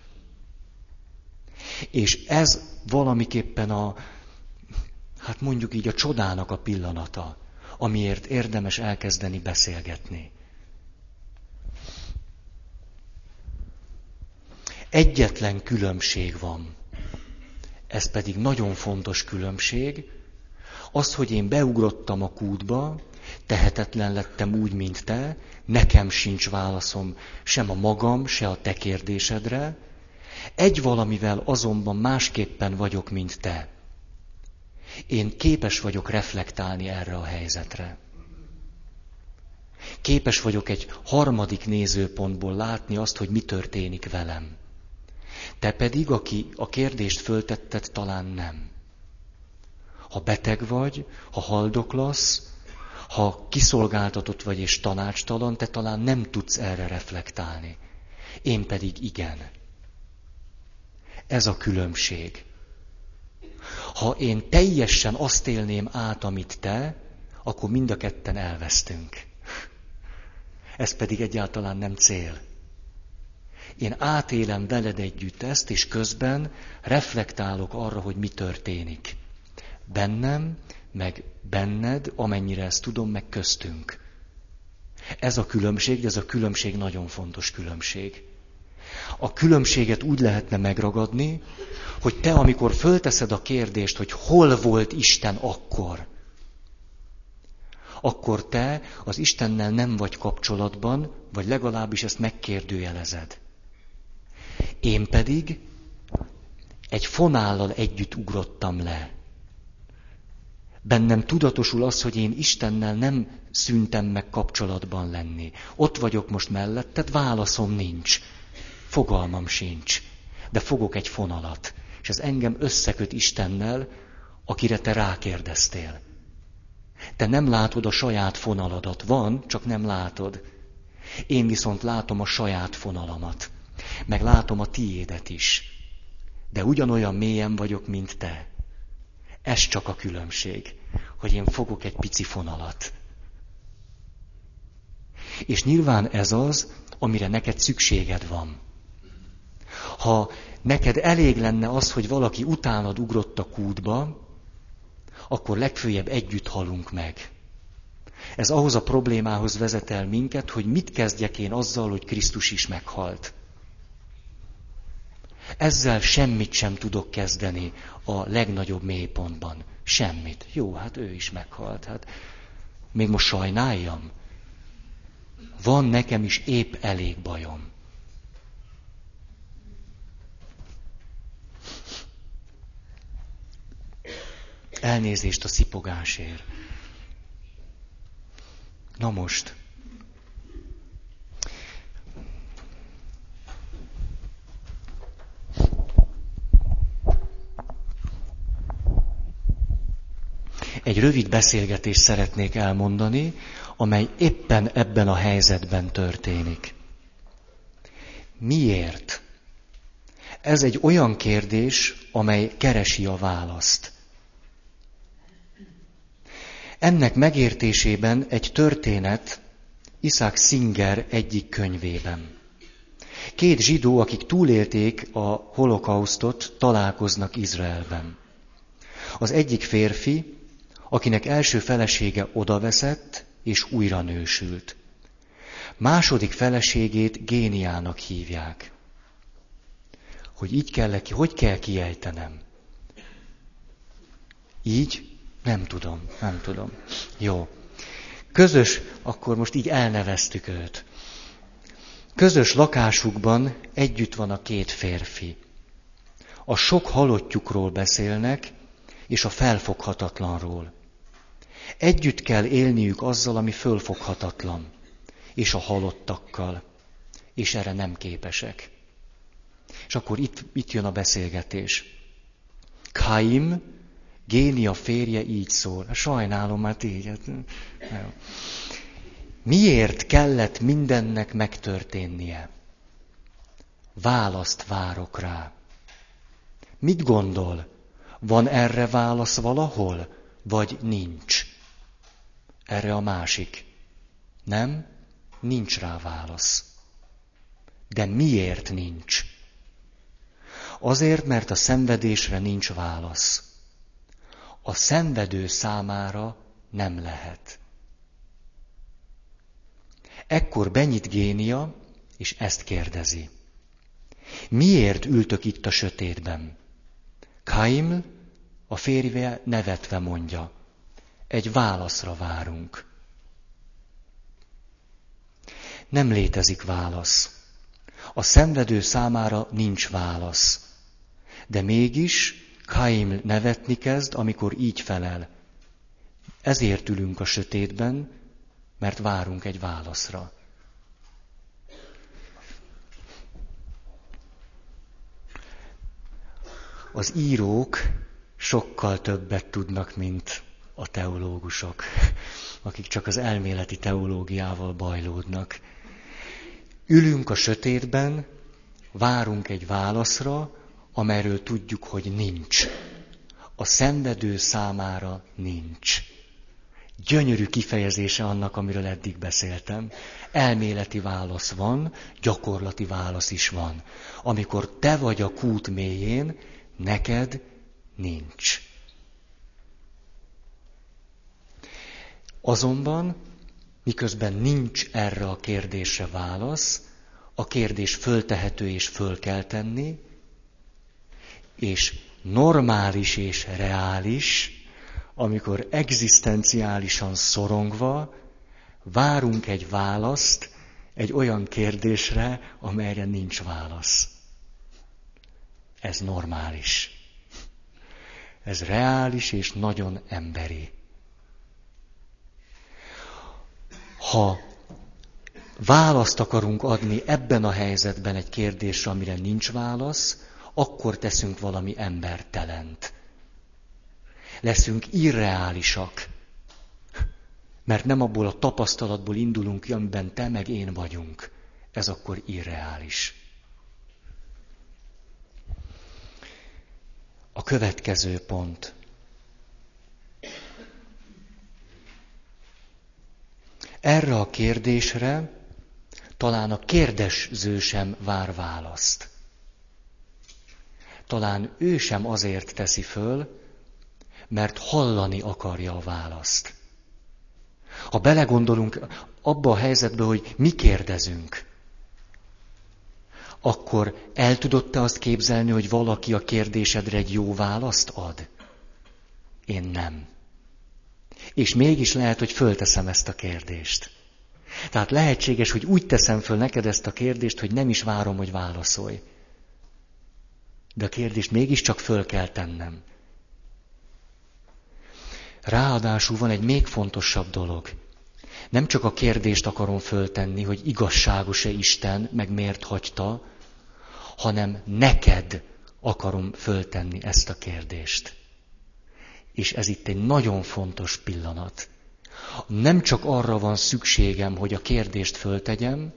És ez valamiképpen a, hát mondjuk így a csodának a pillanata, amiért érdemes elkezdeni beszélgetni. Egyetlen különbség van. Ez pedig nagyon fontos különbség. Az, hogy én beugrottam a kútba, tehetetlen lettem úgy, mint te, nekem sincs válaszom sem a magam, se a te kérdésedre. Egy valamivel azonban másképpen vagyok, mint te. Én képes vagyok reflektálni erre a helyzetre. Képes vagyok egy harmadik nézőpontból látni azt, hogy mi történik velem. Te pedig, aki a kérdést föltetted, talán nem. Ha beteg vagy, ha haldoklasz, ha kiszolgáltatott vagy és tanácstalan, te talán nem tudsz erre reflektálni. Én pedig igen. Ez a különbség. Ha én teljesen azt élném át, amit te, akkor mind a ketten elvesztünk. Ez pedig egyáltalán nem cél. Én átélem veled együtt ezt, és közben reflektálok arra, hogy mi történik. Bennem, meg benned, amennyire ezt tudom, meg köztünk. Ez a különbség, de ez a különbség nagyon fontos különbség. A különbséget úgy lehetne megragadni, hogy te, amikor fölteszed a kérdést, hogy hol volt Isten akkor, akkor te az Istennel nem vagy kapcsolatban, vagy legalábbis ezt megkérdőjelezed. Én pedig egy fonállal együtt ugrottam le. Bennem tudatosul az, hogy én Istennel nem szüntem meg kapcsolatban lenni. Ott vagyok most melletted, válaszom nincs. Fogalmam sincs. De fogok egy fonalat. És ez engem összeköt Istennel, akire te rákérdeztél. Te nem látod a saját fonaladat. Van, csak nem látod. Én viszont látom a saját fonalamat meg látom a tiédet is, de ugyanolyan mélyen vagyok, mint te. Ez csak a különbség, hogy én fogok egy pici fonalat. És nyilván ez az, amire neked szükséged van. Ha neked elég lenne az, hogy valaki utánad ugrott a kútba, akkor legfőjebb együtt halunk meg. Ez ahhoz a problémához vezet el minket, hogy mit kezdjek én azzal, hogy Krisztus is meghalt. Ezzel semmit sem tudok kezdeni a legnagyobb mélypontban. Semmit. Jó, hát ő is meghalt. Hát még most sajnáljam. Van nekem is épp elég bajom. Elnézést a szipogásért. Na most. Egy rövid beszélgetést szeretnék elmondani, amely éppen ebben a helyzetben történik. Miért? Ez egy olyan kérdés, amely keresi a választ. Ennek megértésében egy történet Isaac Singer egyik könyvében. Két zsidó, akik túlélték a holokausztot, találkoznak Izraelben. Az egyik férfi, akinek első felesége odaveszett, és újra nősült. Második feleségét géniának hívják. Hogy így kell ki, hogy kell kiejtenem? Így? Nem tudom, nem tudom. Jó. Közös, akkor most így elneveztük őt. Közös lakásukban együtt van a két férfi. A sok halottjukról beszélnek, és a felfoghatatlanról. Együtt kell élniük azzal, ami fölfoghatatlan, és a halottakkal, és erre nem képesek. És akkor itt, itt jön a beszélgetés. Kaim, Génia férje így szól. Sajnálom, már így. Miért kellett mindennek megtörténnie? Választ várok rá. Mit gondol? Van erre válasz valahol, vagy nincs? Erre a másik. Nem, nincs rá válasz. De miért nincs? Azért, mert a szenvedésre nincs válasz. A szenvedő számára nem lehet. Ekkor benyit Génia, és ezt kérdezi. Miért ültök itt a sötétben? Kaim a férje nevetve mondja. Egy válaszra várunk. Nem létezik válasz. A szenvedő számára nincs válasz. De mégis Kaim nevetni kezd, amikor így felel. Ezért ülünk a sötétben, mert várunk egy válaszra. Az írók sokkal többet tudnak, mint a teológusok, akik csak az elméleti teológiával bajlódnak. Ülünk a sötétben, várunk egy válaszra, amelyről tudjuk, hogy nincs. A szenvedő számára nincs. Gyönyörű kifejezése annak, amiről eddig beszéltem. Elméleti válasz van, gyakorlati válasz is van. Amikor te vagy a kút mélyén, neked nincs. Azonban, miközben nincs erre a kérdésre válasz, a kérdés föltehető és föl kell tenni, és normális és reális, amikor egzisztenciálisan szorongva várunk egy választ egy olyan kérdésre, amelyre nincs válasz. Ez normális. Ez reális és nagyon emberi. Ha választ akarunk adni ebben a helyzetben egy kérdésre, amire nincs válasz, akkor teszünk valami embertelent. Leszünk irreálisak, mert nem abból a tapasztalatból indulunk ki, amiben te meg én vagyunk. Ez akkor irreális. A következő pont. Erre a kérdésre talán a kérdező sem vár választ talán ő sem azért teszi föl, mert hallani akarja a választ. Ha belegondolunk abba a helyzetbe, hogy mi kérdezünk, akkor el tudod te azt képzelni, hogy valaki a kérdésedre egy jó választ ad? Én nem. És mégis lehet, hogy fölteszem ezt a kérdést. Tehát lehetséges, hogy úgy teszem föl neked ezt a kérdést, hogy nem is várom, hogy válaszolj. De a kérdést mégiscsak föl kell tennem. Ráadásul van egy még fontosabb dolog. Nem csak a kérdést akarom föltenni, hogy igazságos-e Isten, meg miért hagyta, hanem neked akarom föltenni ezt a kérdést. És ez itt egy nagyon fontos pillanat. Nem csak arra van szükségem, hogy a kérdést föltegyem,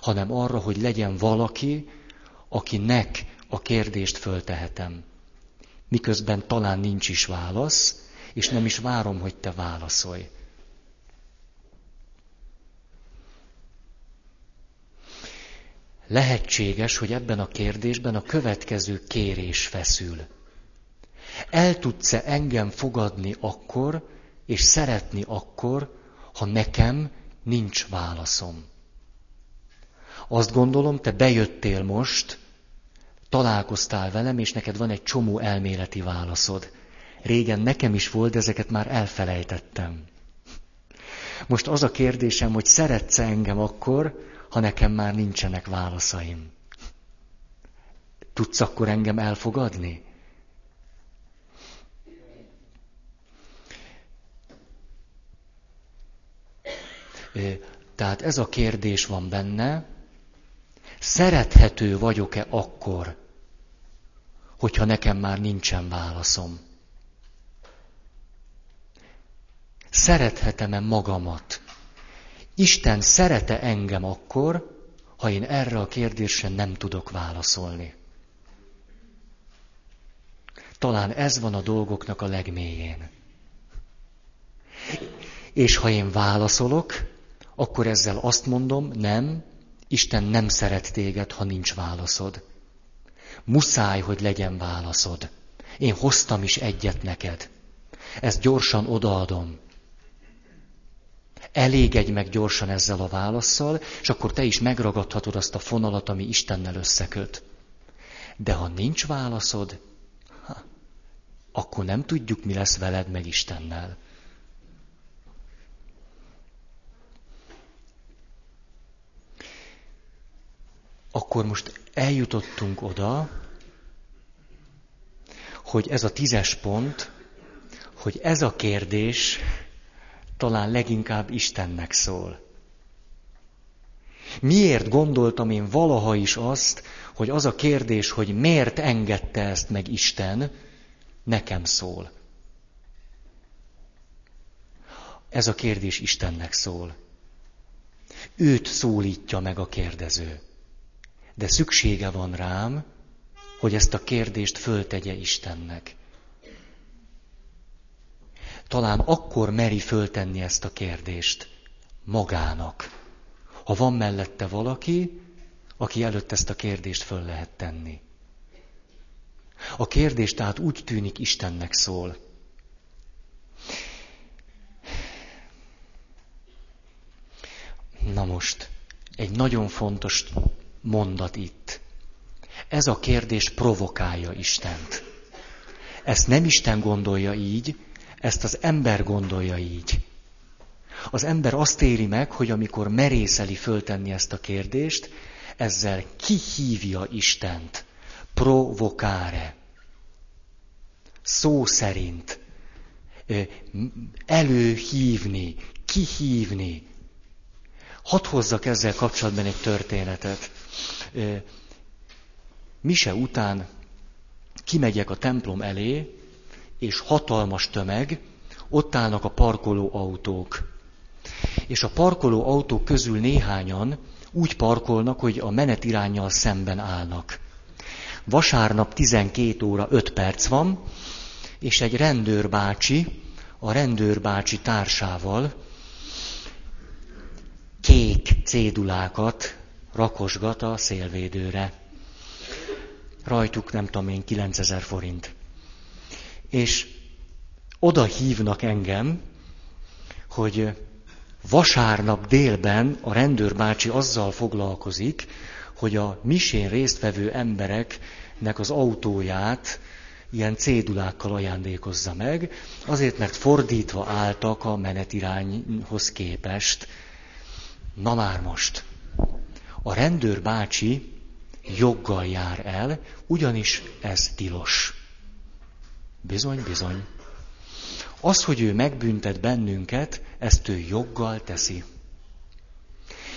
hanem arra, hogy legyen valaki, akinek a kérdést föltehetem. Miközben talán nincs is válasz, és nem is várom, hogy te válaszolj. Lehetséges, hogy ebben a kérdésben a következő kérés feszül. El tudsz-e engem fogadni akkor, és szeretni akkor, ha nekem nincs válaszom? Azt gondolom, te bejöttél most, találkoztál velem, és neked van egy csomó elméleti válaszod. Régen nekem is volt, de ezeket már elfelejtettem. Most az a kérdésem, hogy szeretsz engem akkor, ha nekem már nincsenek válaszaim? Tudsz akkor engem elfogadni? Tehát ez a kérdés van benne, szerethető vagyok-e akkor, hogyha nekem már nincsen válaszom? Szerethetem-e magamat? Isten szerete engem akkor, ha én erre a kérdésre nem tudok válaszolni. Talán ez van a dolgoknak a legmélyén. És ha én válaszolok, akkor ezzel azt mondom, nem, Isten nem szeret téged, ha nincs válaszod. Muszáj, hogy legyen válaszod. Én hoztam is egyet neked. Ezt gyorsan odaadom. Elégedj meg gyorsan ezzel a válaszsal, és akkor te is megragadhatod azt a fonalat, ami Istennel összeköt. De ha nincs válaszod, ha, akkor nem tudjuk, mi lesz veled meg Istennel. Akkor most eljutottunk oda, hogy ez a tízes pont, hogy ez a kérdés talán leginkább Istennek szól. Miért gondoltam én valaha is azt, hogy az a kérdés, hogy miért engedte ezt meg Isten, nekem szól. Ez a kérdés Istennek szól. Őt szólítja meg a kérdező. De szüksége van rám, hogy ezt a kérdést föltegye Istennek talán akkor meri föltenni ezt a kérdést magának, ha van mellette valaki, aki előtt ezt a kérdést föl lehet tenni. A kérdés tehát úgy tűnik Istennek szól. Na most, egy nagyon fontos mondat itt. Ez a kérdés provokálja Istent. Ezt nem Isten gondolja így, ezt az ember gondolja így. Az ember azt éri meg, hogy amikor merészeli föltenni ezt a kérdést, ezzel kihívja Istent. Provokáre. Szó szerint. Előhívni, kihívni. Hadd hozzak ezzel kapcsolatban egy történetet. Mise után kimegyek a templom elé, és hatalmas tömeg, ott állnak a parkoló autók. És a parkoló autók közül néhányan úgy parkolnak, hogy a menetirányjal szemben állnak. Vasárnap 12 óra 5 perc van, és egy rendőrbácsi, a rendőrbácsi társával kék cédulákat rakosgat a szélvédőre. Rajtuk nem tudom én 9000 forint és oda hívnak engem, hogy vasárnap délben a rendőrbácsi azzal foglalkozik, hogy a misén résztvevő embereknek az autóját ilyen cédulákkal ajándékozza meg, azért, mert fordítva álltak a menetirányhoz képest. Na már most. A rendőr bácsi joggal jár el, ugyanis ez tilos. Bizony, bizony. Az, hogy ő megbüntet bennünket, ezt ő joggal teszi.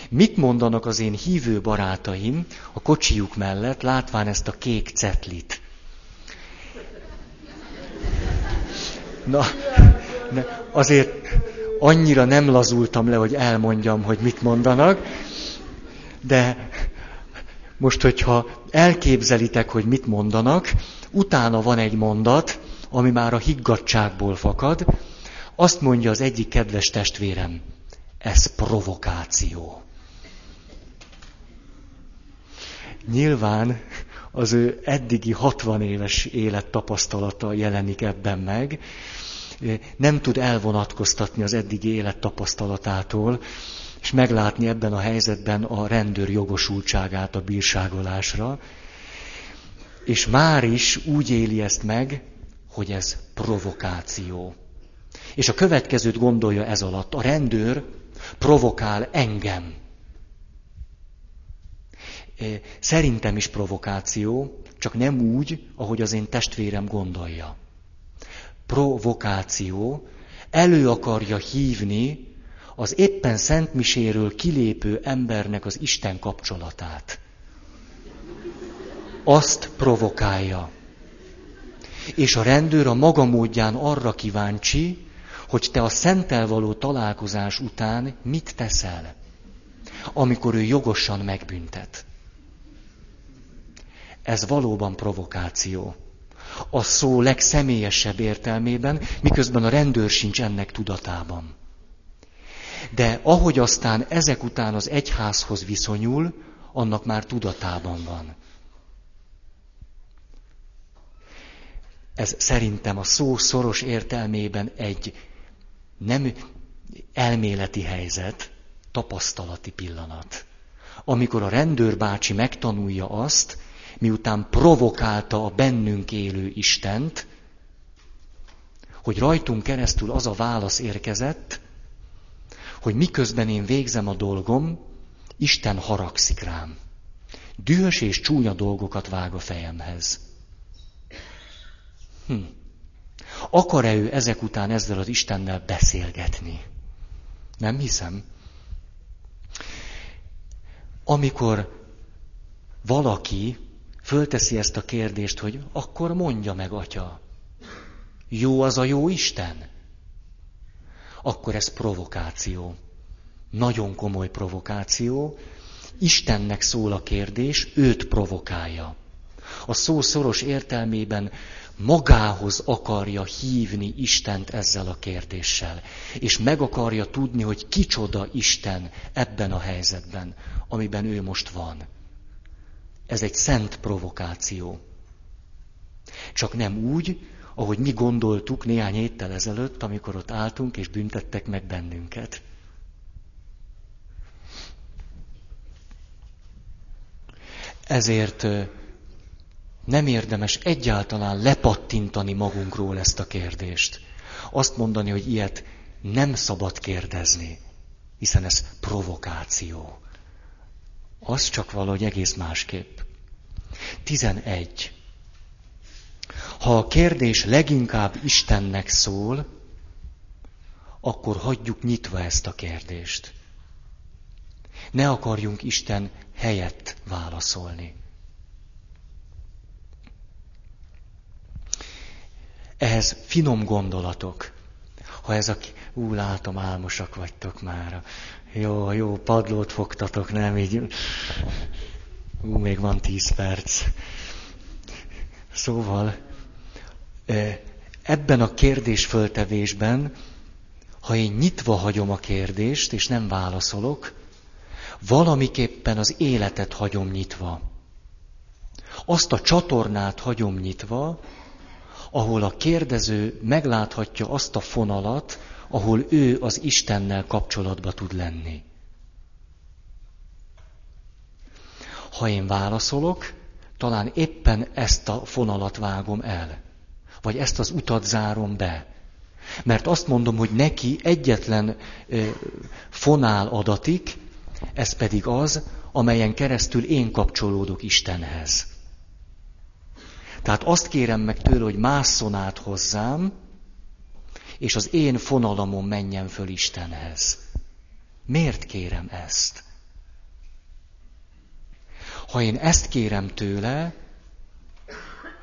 Mit mondanak az én hívő barátaim a kocsijuk mellett, látván ezt a kék cetlit? Na, ne, azért annyira nem lazultam le, hogy elmondjam, hogy mit mondanak, de most, hogyha elképzelitek, hogy mit mondanak, utána van egy mondat, ami már a higgadságból fakad, azt mondja az egyik kedves testvérem, ez provokáció. Nyilván az ő eddigi 60 éves élettapasztalata jelenik ebben meg, nem tud elvonatkoztatni az eddigi élettapasztalatától, és meglátni ebben a helyzetben a rendőr jogosultságát a bírságolásra, és már is úgy éli ezt meg, hogy ez provokáció. És a következőt gondolja ez alatt. A rendőr provokál engem. Szerintem is provokáció, csak nem úgy, ahogy az én testvérem gondolja. Provokáció elő akarja hívni az éppen szentmiséről kilépő embernek az Isten kapcsolatát. Azt provokálja. És a rendőr a maga módján arra kíváncsi, hogy te a szentel való találkozás után mit teszel, amikor ő jogosan megbüntet. Ez valóban provokáció. A szó legszemélyesebb értelmében, miközben a rendőr sincs ennek tudatában. De ahogy aztán ezek után az egyházhoz viszonyul, annak már tudatában van. Ez szerintem a szó szoros értelmében egy nem elméleti helyzet, tapasztalati pillanat. Amikor a rendőrbácsi megtanulja azt, miután provokálta a bennünk élő Istent, hogy rajtunk keresztül az a válasz érkezett, hogy miközben én végzem a dolgom, Isten haragszik rám. Dühös és csúnya dolgokat vág a fejemhez. Hm. Akar-e ő ezek után ezzel az Istennel beszélgetni? Nem hiszem. Amikor valaki fölteszi ezt a kérdést, hogy akkor mondja meg, atya, jó az a jó Isten? Akkor ez provokáció. Nagyon komoly provokáció. Istennek szól a kérdés, őt provokálja. A szó szoros értelmében magához akarja hívni Istent ezzel a kérdéssel, és meg akarja tudni, hogy kicsoda Isten ebben a helyzetben, amiben ő most van. Ez egy szent provokáció. Csak nem úgy, ahogy mi gondoltuk néhány héttel ezelőtt, amikor ott álltunk és büntettek meg bennünket. Ezért nem érdemes egyáltalán lepattintani magunkról ezt a kérdést. Azt mondani, hogy ilyet nem szabad kérdezni, hiszen ez provokáció. Az csak valahogy egész másképp. 11. Ha a kérdés leginkább Istennek szól, akkor hagyjuk nyitva ezt a kérdést. Ne akarjunk Isten helyett válaszolni. Ehhez finom gondolatok. Ha ez a... Ú, látom, álmosak vagytok már. Jó, jó, padlót fogtatok, nem így. Ú, még van tíz perc. Szóval, ebben a kérdésföltevésben, ha én nyitva hagyom a kérdést, és nem válaszolok, valamiképpen az életet hagyom nyitva. Azt a csatornát hagyom nyitva, ahol a kérdező megláthatja azt a fonalat, ahol ő az Istennel kapcsolatba tud lenni. Ha én válaszolok, talán éppen ezt a fonalat vágom el, vagy ezt az utat zárom be. Mert azt mondom, hogy neki egyetlen fonál adatik, ez pedig az, amelyen keresztül én kapcsolódok Istenhez. Tehát azt kérem meg tőle, hogy másszon át hozzám, és az én fonalamon menjen föl Istenhez. Miért kérem ezt? Ha én ezt kérem tőle,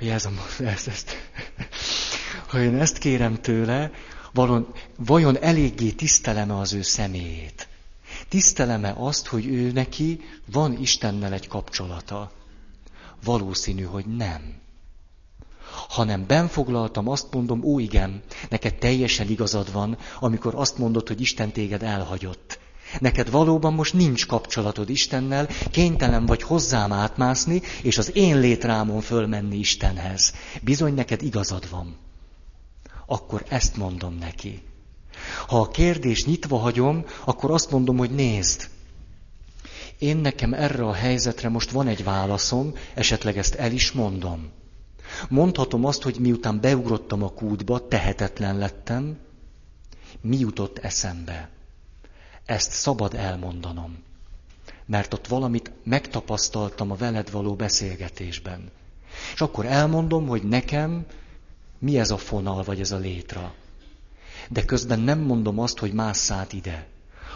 a, [laughs] ezt, ezt, ha én ezt kérem tőle, valon, vajon eléggé tisztelem-e az ő személyét? Tisztelem-e azt, hogy ő neki van Istennel egy kapcsolata? Valószínű, hogy nem. Hanem benfoglaltam, azt mondom, ó igen, neked teljesen igazad van, amikor azt mondod, hogy Isten téged elhagyott. Neked valóban most nincs kapcsolatod Istennel, kénytelen vagy hozzám átmászni, és az én létrámon fölmenni Istenhez. Bizony neked igazad van. Akkor ezt mondom neki. Ha a kérdés nyitva hagyom, akkor azt mondom, hogy nézd. Én nekem erre a helyzetre most van egy válaszom, esetleg ezt el is mondom. Mondhatom azt, hogy miután beugrottam a kútba, tehetetlen lettem, mi jutott eszembe. Ezt szabad elmondanom, mert ott valamit megtapasztaltam a veled való beszélgetésben. És akkor elmondom, hogy nekem mi ez a fonal, vagy ez a létra. De közben nem mondom azt, hogy másszát ide,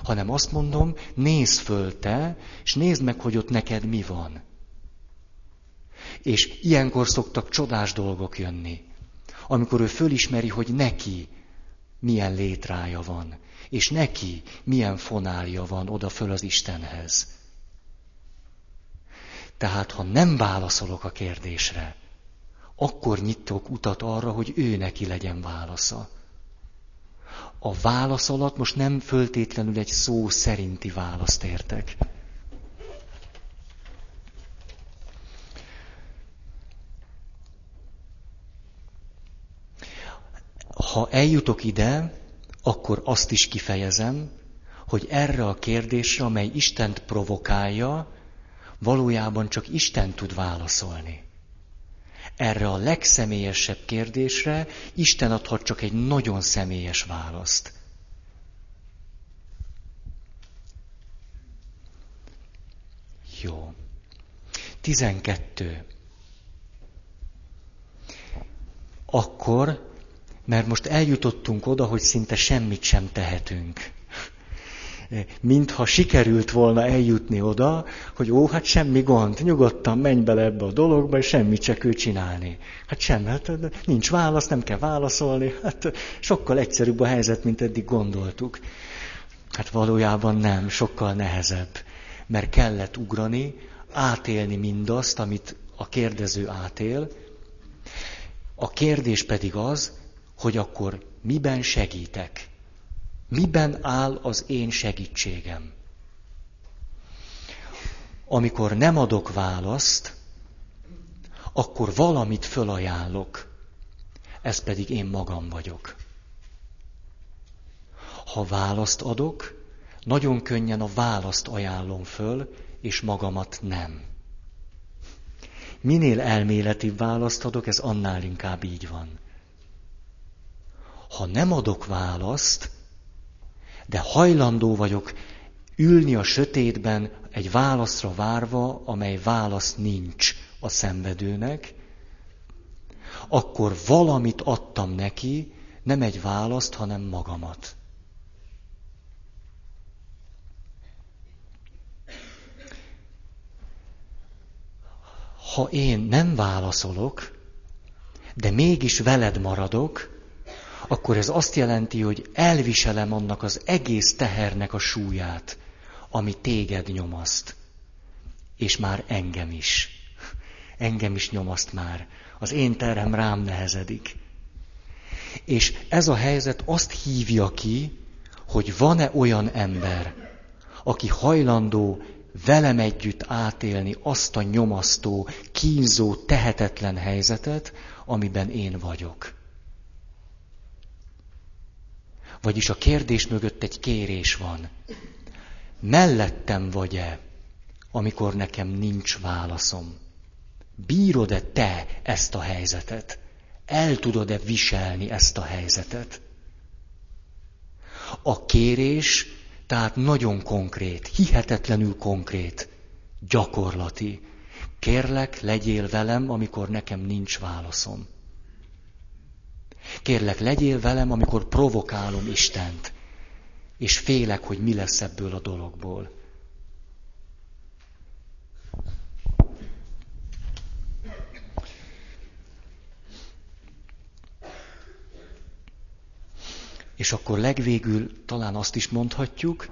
hanem azt mondom, nézd föl te, és nézd meg, hogy ott neked mi van. És ilyenkor szoktak csodás dolgok jönni, amikor ő fölismeri, hogy neki milyen létrája van, és neki milyen fonálja van oda föl az Istenhez. Tehát, ha nem válaszolok a kérdésre, akkor nyitok utat arra, hogy ő neki legyen válasza. A válasz alatt most nem föltétlenül egy szó szerinti választ értek. Ha eljutok ide, akkor azt is kifejezem, hogy erre a kérdésre, amely Istent provokálja, valójában csak Isten tud válaszolni. Erre a legszemélyesebb kérdésre Isten adhat csak egy nagyon személyes választ. Jó. Tizenkettő. Akkor mert most eljutottunk oda, hogy szinte semmit sem tehetünk. Mintha sikerült volna eljutni oda, hogy ó, hát semmi gond, nyugodtan menj bele ebbe a dologba, és semmit se kell csinálni. Hát semmi, hát nincs válasz, nem kell válaszolni, hát sokkal egyszerűbb a helyzet, mint eddig gondoltuk. Hát valójában nem, sokkal nehezebb, mert kellett ugrani, átélni mindazt, amit a kérdező átél. A kérdés pedig az, hogy akkor miben segítek? Miben áll az én segítségem? Amikor nem adok választ, akkor valamit fölajánlok, ez pedig én magam vagyok. Ha választ adok, nagyon könnyen a választ ajánlom föl, és magamat nem. Minél elméleti választ adok, ez annál inkább így van. Ha nem adok választ, de hajlandó vagyok ülni a sötétben egy válaszra várva, amely válasz nincs a szenvedőnek, akkor valamit adtam neki, nem egy választ, hanem magamat. Ha én nem válaszolok, de mégis veled maradok, akkor ez azt jelenti, hogy elviselem annak az egész tehernek a súlyát, ami téged nyomaszt. És már engem is. Engem is nyomaszt már. Az én terhem rám nehezedik. És ez a helyzet azt hívja ki, hogy van-e olyan ember, aki hajlandó velem együtt átélni azt a nyomasztó, kínzó, tehetetlen helyzetet, amiben én vagyok. Vagyis a kérdés mögött egy kérés van. Mellettem vagy-e, amikor nekem nincs válaszom? Bírod-e te ezt a helyzetet? El tudod-e viselni ezt a helyzetet? A kérés Tehát nagyon konkrét, hihetetlenül konkrét, gyakorlati. Kérlek, legyél velem, amikor nekem nincs válaszom. Kérlek, legyél velem, amikor provokálom Istent, és félek, hogy mi lesz ebből a dologból. És akkor legvégül talán azt is mondhatjuk,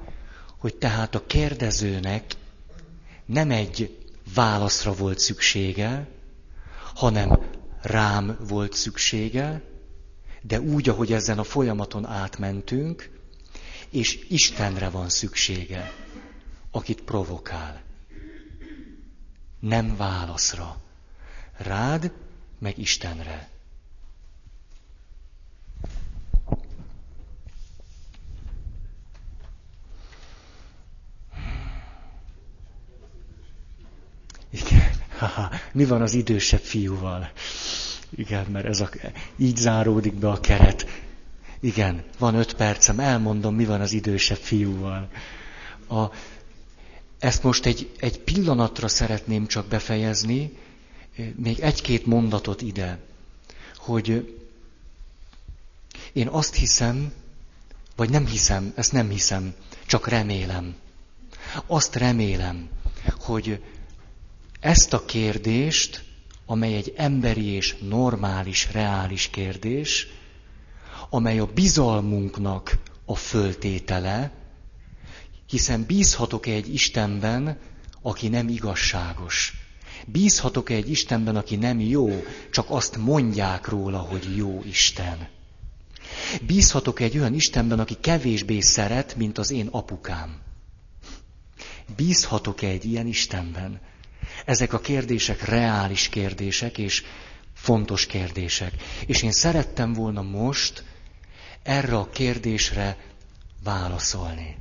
hogy tehát a kérdezőnek nem egy válaszra volt szüksége, hanem rám volt szüksége, de úgy, ahogy ezen a folyamaton átmentünk, és Istenre van szüksége, akit provokál. Nem válaszra. Rád, meg Istenre. Igen. [laughs] Mi van az idősebb fiúval? Igen, mert ez a, így záródik be a keret. Igen, van öt percem, elmondom, mi van az idősebb fiúval. A, ezt most egy, egy pillanatra szeretném csak befejezni, még egy-két mondatot ide, hogy én azt hiszem, vagy nem hiszem, ezt nem hiszem, csak remélem. Azt remélem, hogy ezt a kérdést amely egy emberi és normális, reális kérdés, amely a bizalmunknak a föltétele, hiszen bízhatok-e egy Istenben, aki nem igazságos? Bízhatok-e egy Istenben, aki nem jó, csak azt mondják róla, hogy jó Isten? Bízhatok egy olyan Istenben, aki kevésbé szeret, mint az én apukám? Bízhatok-e egy ilyen Istenben? Ezek a kérdések reális kérdések és fontos kérdések. És én szerettem volna most erre a kérdésre válaszolni.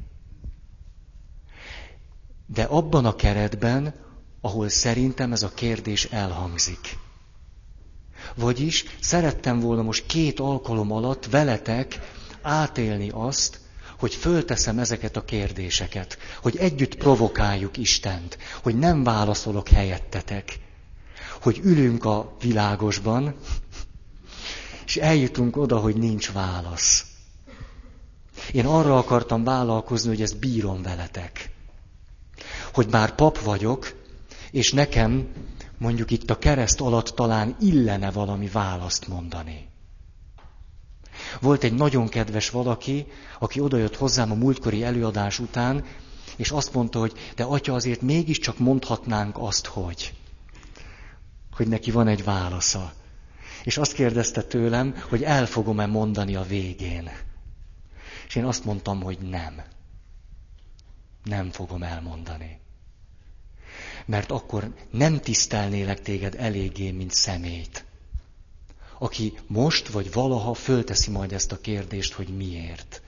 De abban a keretben, ahol szerintem ez a kérdés elhangzik. Vagyis szerettem volna most két alkalom alatt veletek átélni azt, hogy fölteszem ezeket a kérdéseket, hogy együtt provokáljuk Istent, hogy nem válaszolok helyettetek, hogy ülünk a világosban, és eljutunk oda, hogy nincs válasz. Én arra akartam vállalkozni, hogy ezt bírom veletek. Hogy már pap vagyok, és nekem mondjuk itt a kereszt alatt talán illene valami választ mondani. Volt egy nagyon kedves valaki, aki odajött hozzám a múltkori előadás után, és azt mondta, hogy de atya, azért mégiscsak mondhatnánk azt, hogy, hogy neki van egy válasza. És azt kérdezte tőlem, hogy el fogom-e mondani a végén. És én azt mondtam, hogy nem. Nem fogom elmondani. Mert akkor nem tisztelnélek téged eléggé, mint szemét aki most vagy valaha fölteszi majd ezt a kérdést, hogy miért.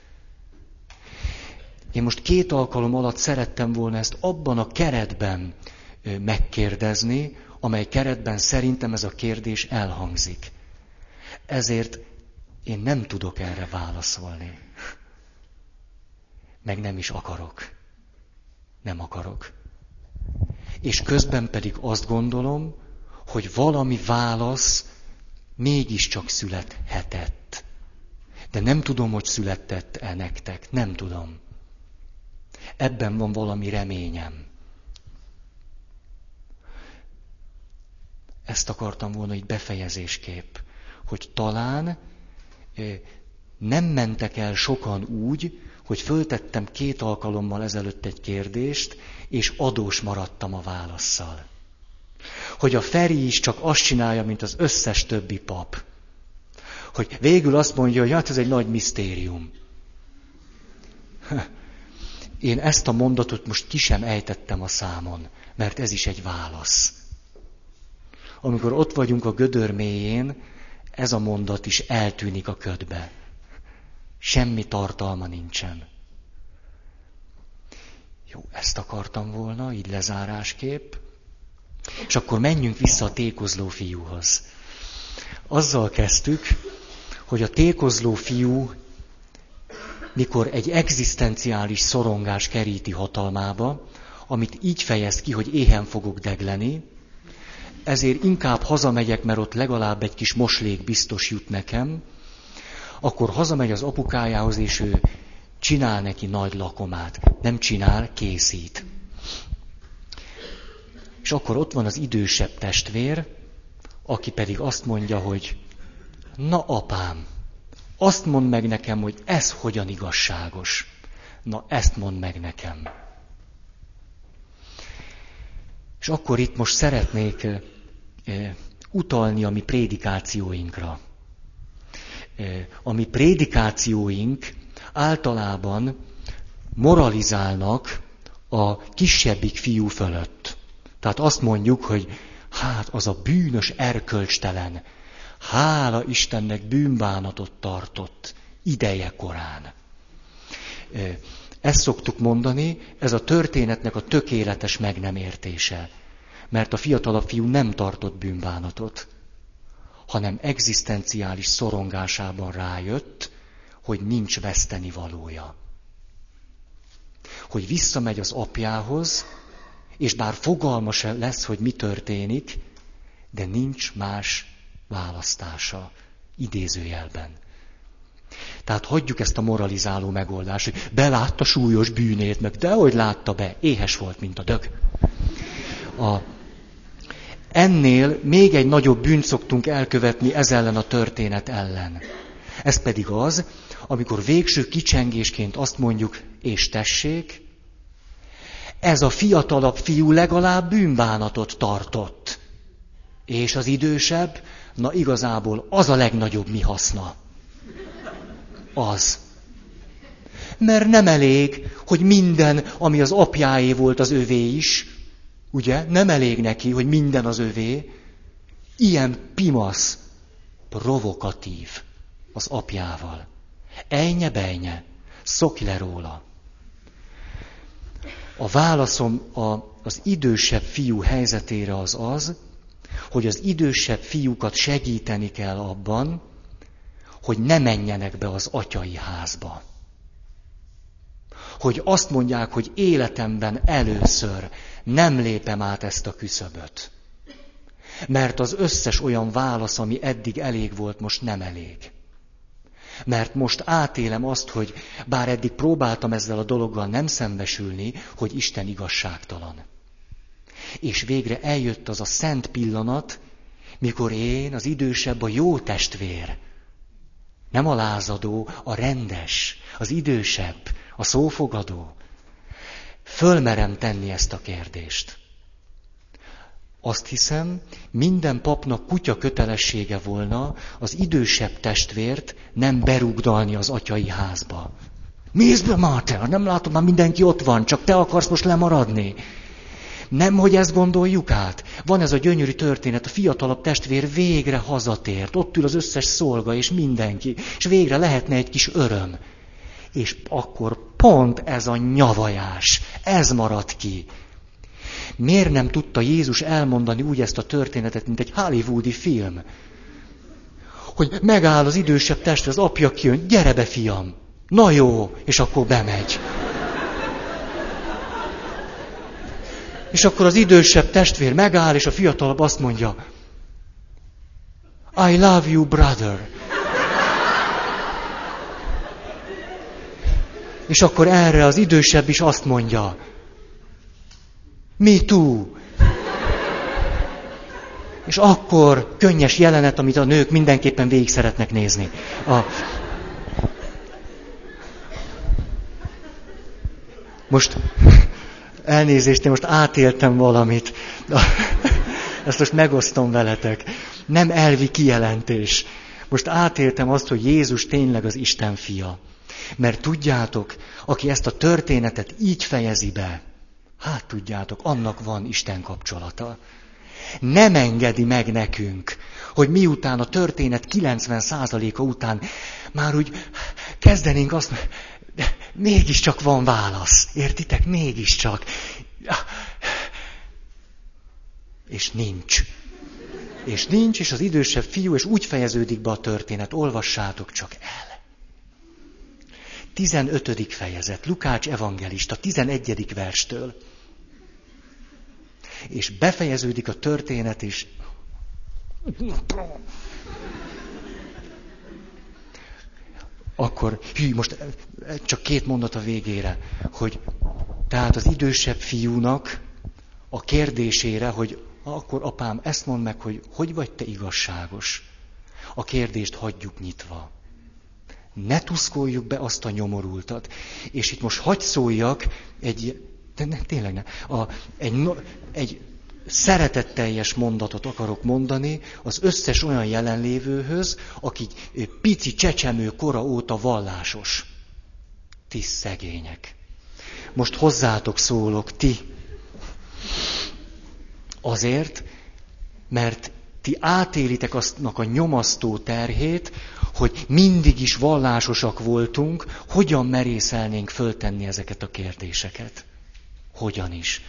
Én most két alkalom alatt szerettem volna ezt abban a keretben megkérdezni, amely keretben szerintem ez a kérdés elhangzik. Ezért én nem tudok erre válaszolni. Meg nem is akarok. Nem akarok. És közben pedig azt gondolom, hogy valami válasz mégiscsak születhetett. De nem tudom, hogy született-e nektek. Nem tudom. Ebben van valami reményem. Ezt akartam volna itt befejezésképp, hogy talán nem mentek el sokan úgy, hogy föltettem két alkalommal ezelőtt egy kérdést, és adós maradtam a válaszsal hogy a Feri is csak azt csinálja, mint az összes többi pap. Hogy végül azt mondja, hogy hát ez egy nagy misztérium. [laughs] Én ezt a mondatot most ki sem ejtettem a számon, mert ez is egy válasz. Amikor ott vagyunk a gödör mélyén, ez a mondat is eltűnik a ködbe. Semmi tartalma nincsen. Jó, ezt akartam volna, így lezárásképp. És akkor menjünk vissza a tékozló fiúhoz. Azzal kezdtük, hogy a tékozló fiú mikor egy egzisztenciális szorongás keríti hatalmába, amit így fejez ki, hogy éhen fogok degleni, ezért inkább hazamegyek, mert ott legalább egy kis moslék biztos jut nekem, akkor hazamegy az apukájához, és ő csinál neki nagy lakomát. Nem csinál, készít. És akkor ott van az idősebb testvér, aki pedig azt mondja, hogy na apám, azt mond meg nekem, hogy ez hogyan igazságos. Na ezt mond meg nekem. És akkor itt most szeretnék utalni a mi prédikációinkra. A mi prédikációink általában moralizálnak a kisebbik fiú fölött. Tehát azt mondjuk, hogy hát az a bűnös erkölcstelen, hála Istennek bűnbánatot tartott ideje korán. Ezt szoktuk mondani, ez a történetnek a tökéletes meg nem értése. Mert a fiatalabb fiú nem tartott bűnbánatot, hanem egzisztenciális szorongásában rájött, hogy nincs veszteni valója. Hogy visszamegy az apjához, és bár fogalma se lesz, hogy mi történik, de nincs más választása, idézőjelben. Tehát hagyjuk ezt a moralizáló megoldást, hogy belátta súlyos bűnét, meg dehogy látta be, éhes volt, mint a dög. A, ennél még egy nagyobb bűnt szoktunk elkövetni ez ellen a történet ellen. Ez pedig az, amikor végső kicsengésként azt mondjuk, és tessék, ez a fiatalabb fiú legalább bűnbánatot tartott. És az idősebb, na igazából az a legnagyobb mi haszna az. Mert nem elég, hogy minden, ami az apjáé volt, az övé is, ugye? Nem elég neki, hogy minden az övé. Ilyen pimasz, provokatív az apjával. Ejnye bejnye, szokj le róla. A válaszom a, az idősebb fiú helyzetére az az, hogy az idősebb fiúkat segíteni kell abban, hogy ne menjenek be az atyai házba. Hogy azt mondják, hogy életemben először nem lépem át ezt a küszöböt. Mert az összes olyan válasz, ami eddig elég volt, most nem elég. Mert most átélem azt, hogy bár eddig próbáltam ezzel a dologgal nem szembesülni, hogy Isten igazságtalan. És végre eljött az a szent pillanat, mikor én, az idősebb, a jó testvér, nem a lázadó, a rendes, az idősebb, a szófogadó. Fölmerem tenni ezt a kérdést. Azt hiszem, minden papnak kutya kötelessége volna az idősebb testvért nem berúgdalni az atyai házba. Mész be, Máter, nem látom, már mindenki ott van, csak te akarsz most lemaradni. Nem, hogy ezt gondoljuk át. Van ez a gyönyörű történet, a fiatalabb testvér végre hazatért, ott ül az összes szolga és mindenki, és végre lehetne egy kis öröm. És akkor pont ez a nyavajás, ez maradt ki. Miért nem tudta Jézus elmondani úgy ezt a történetet, mint egy hollywoodi film? Hogy megáll az idősebb testre, az apja kijön, gyere be, fiam! Na jó, és akkor bemegy. És akkor az idősebb testvér megáll, és a fiatalabb azt mondja, I love you, brother. És akkor erre az idősebb is azt mondja, me too. És akkor könnyes jelenet, amit a nők mindenképpen végig szeretnek nézni. A... Most Elnézést, én most átéltem valamit. Ezt most megosztom veletek. Nem elvi kijelentés. Most átéltem azt, hogy Jézus tényleg az Isten fia. Mert tudjátok, aki ezt a történetet így fejezi be, hát tudjátok, annak van Isten kapcsolata. Nem engedi meg nekünk, hogy miután a történet 90%-a után már úgy kezdenénk azt, de mégiscsak van válasz. Értitek? Mégiscsak. És nincs. És nincs, és az idősebb fiú, és úgy fejeződik be a történet. Olvassátok csak el. 15. fejezet, Lukács evangelista, 11. verstől. És befejeződik a történet, és akkor, hű, most csak két mondat a végére, hogy tehát az idősebb fiúnak a kérdésére, hogy akkor apám, ezt mond meg, hogy hogy vagy te igazságos. A kérdést hagyjuk nyitva. Ne tuszkoljuk be azt a nyomorultat. És itt most hagy szóljak egy, de ne, tényleg ne, a, egy, egy szeretetteljes mondatot akarok mondani az összes olyan jelenlévőhöz, aki pici csecsemő kora óta vallásos. Ti szegények. Most hozzátok szólok, ti. Azért, mert ti átélitek aztnak a nyomasztó terhét, hogy mindig is vallásosak voltunk, hogyan merészelnénk föltenni ezeket a kérdéseket. Hogyan is.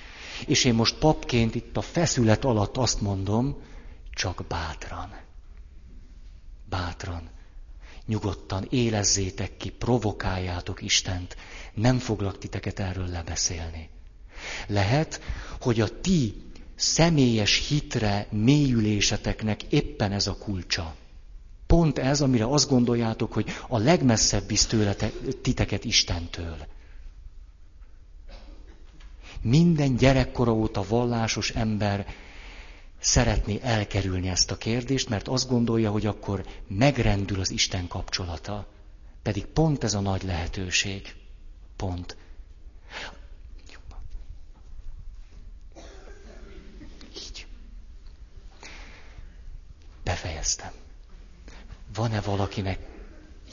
És én most papként itt a feszület alatt azt mondom, csak bátran. Bátran. Nyugodtan élezzétek ki, provokáljátok Istent. Nem foglak titeket erről lebeszélni. Lehet, hogy a ti személyes hitre mélyüléseteknek éppen ez a kulcsa. Pont ez, amire azt gondoljátok, hogy a legmesszebb visz tőle titeket Istentől. Minden gyerekkora óta vallásos ember szeretné elkerülni ezt a kérdést, mert azt gondolja, hogy akkor megrendül az Isten kapcsolata. Pedig pont ez a nagy lehetőség. Pont. Így. Befejeztem. Van-e valakinek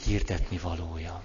hirdetni valója?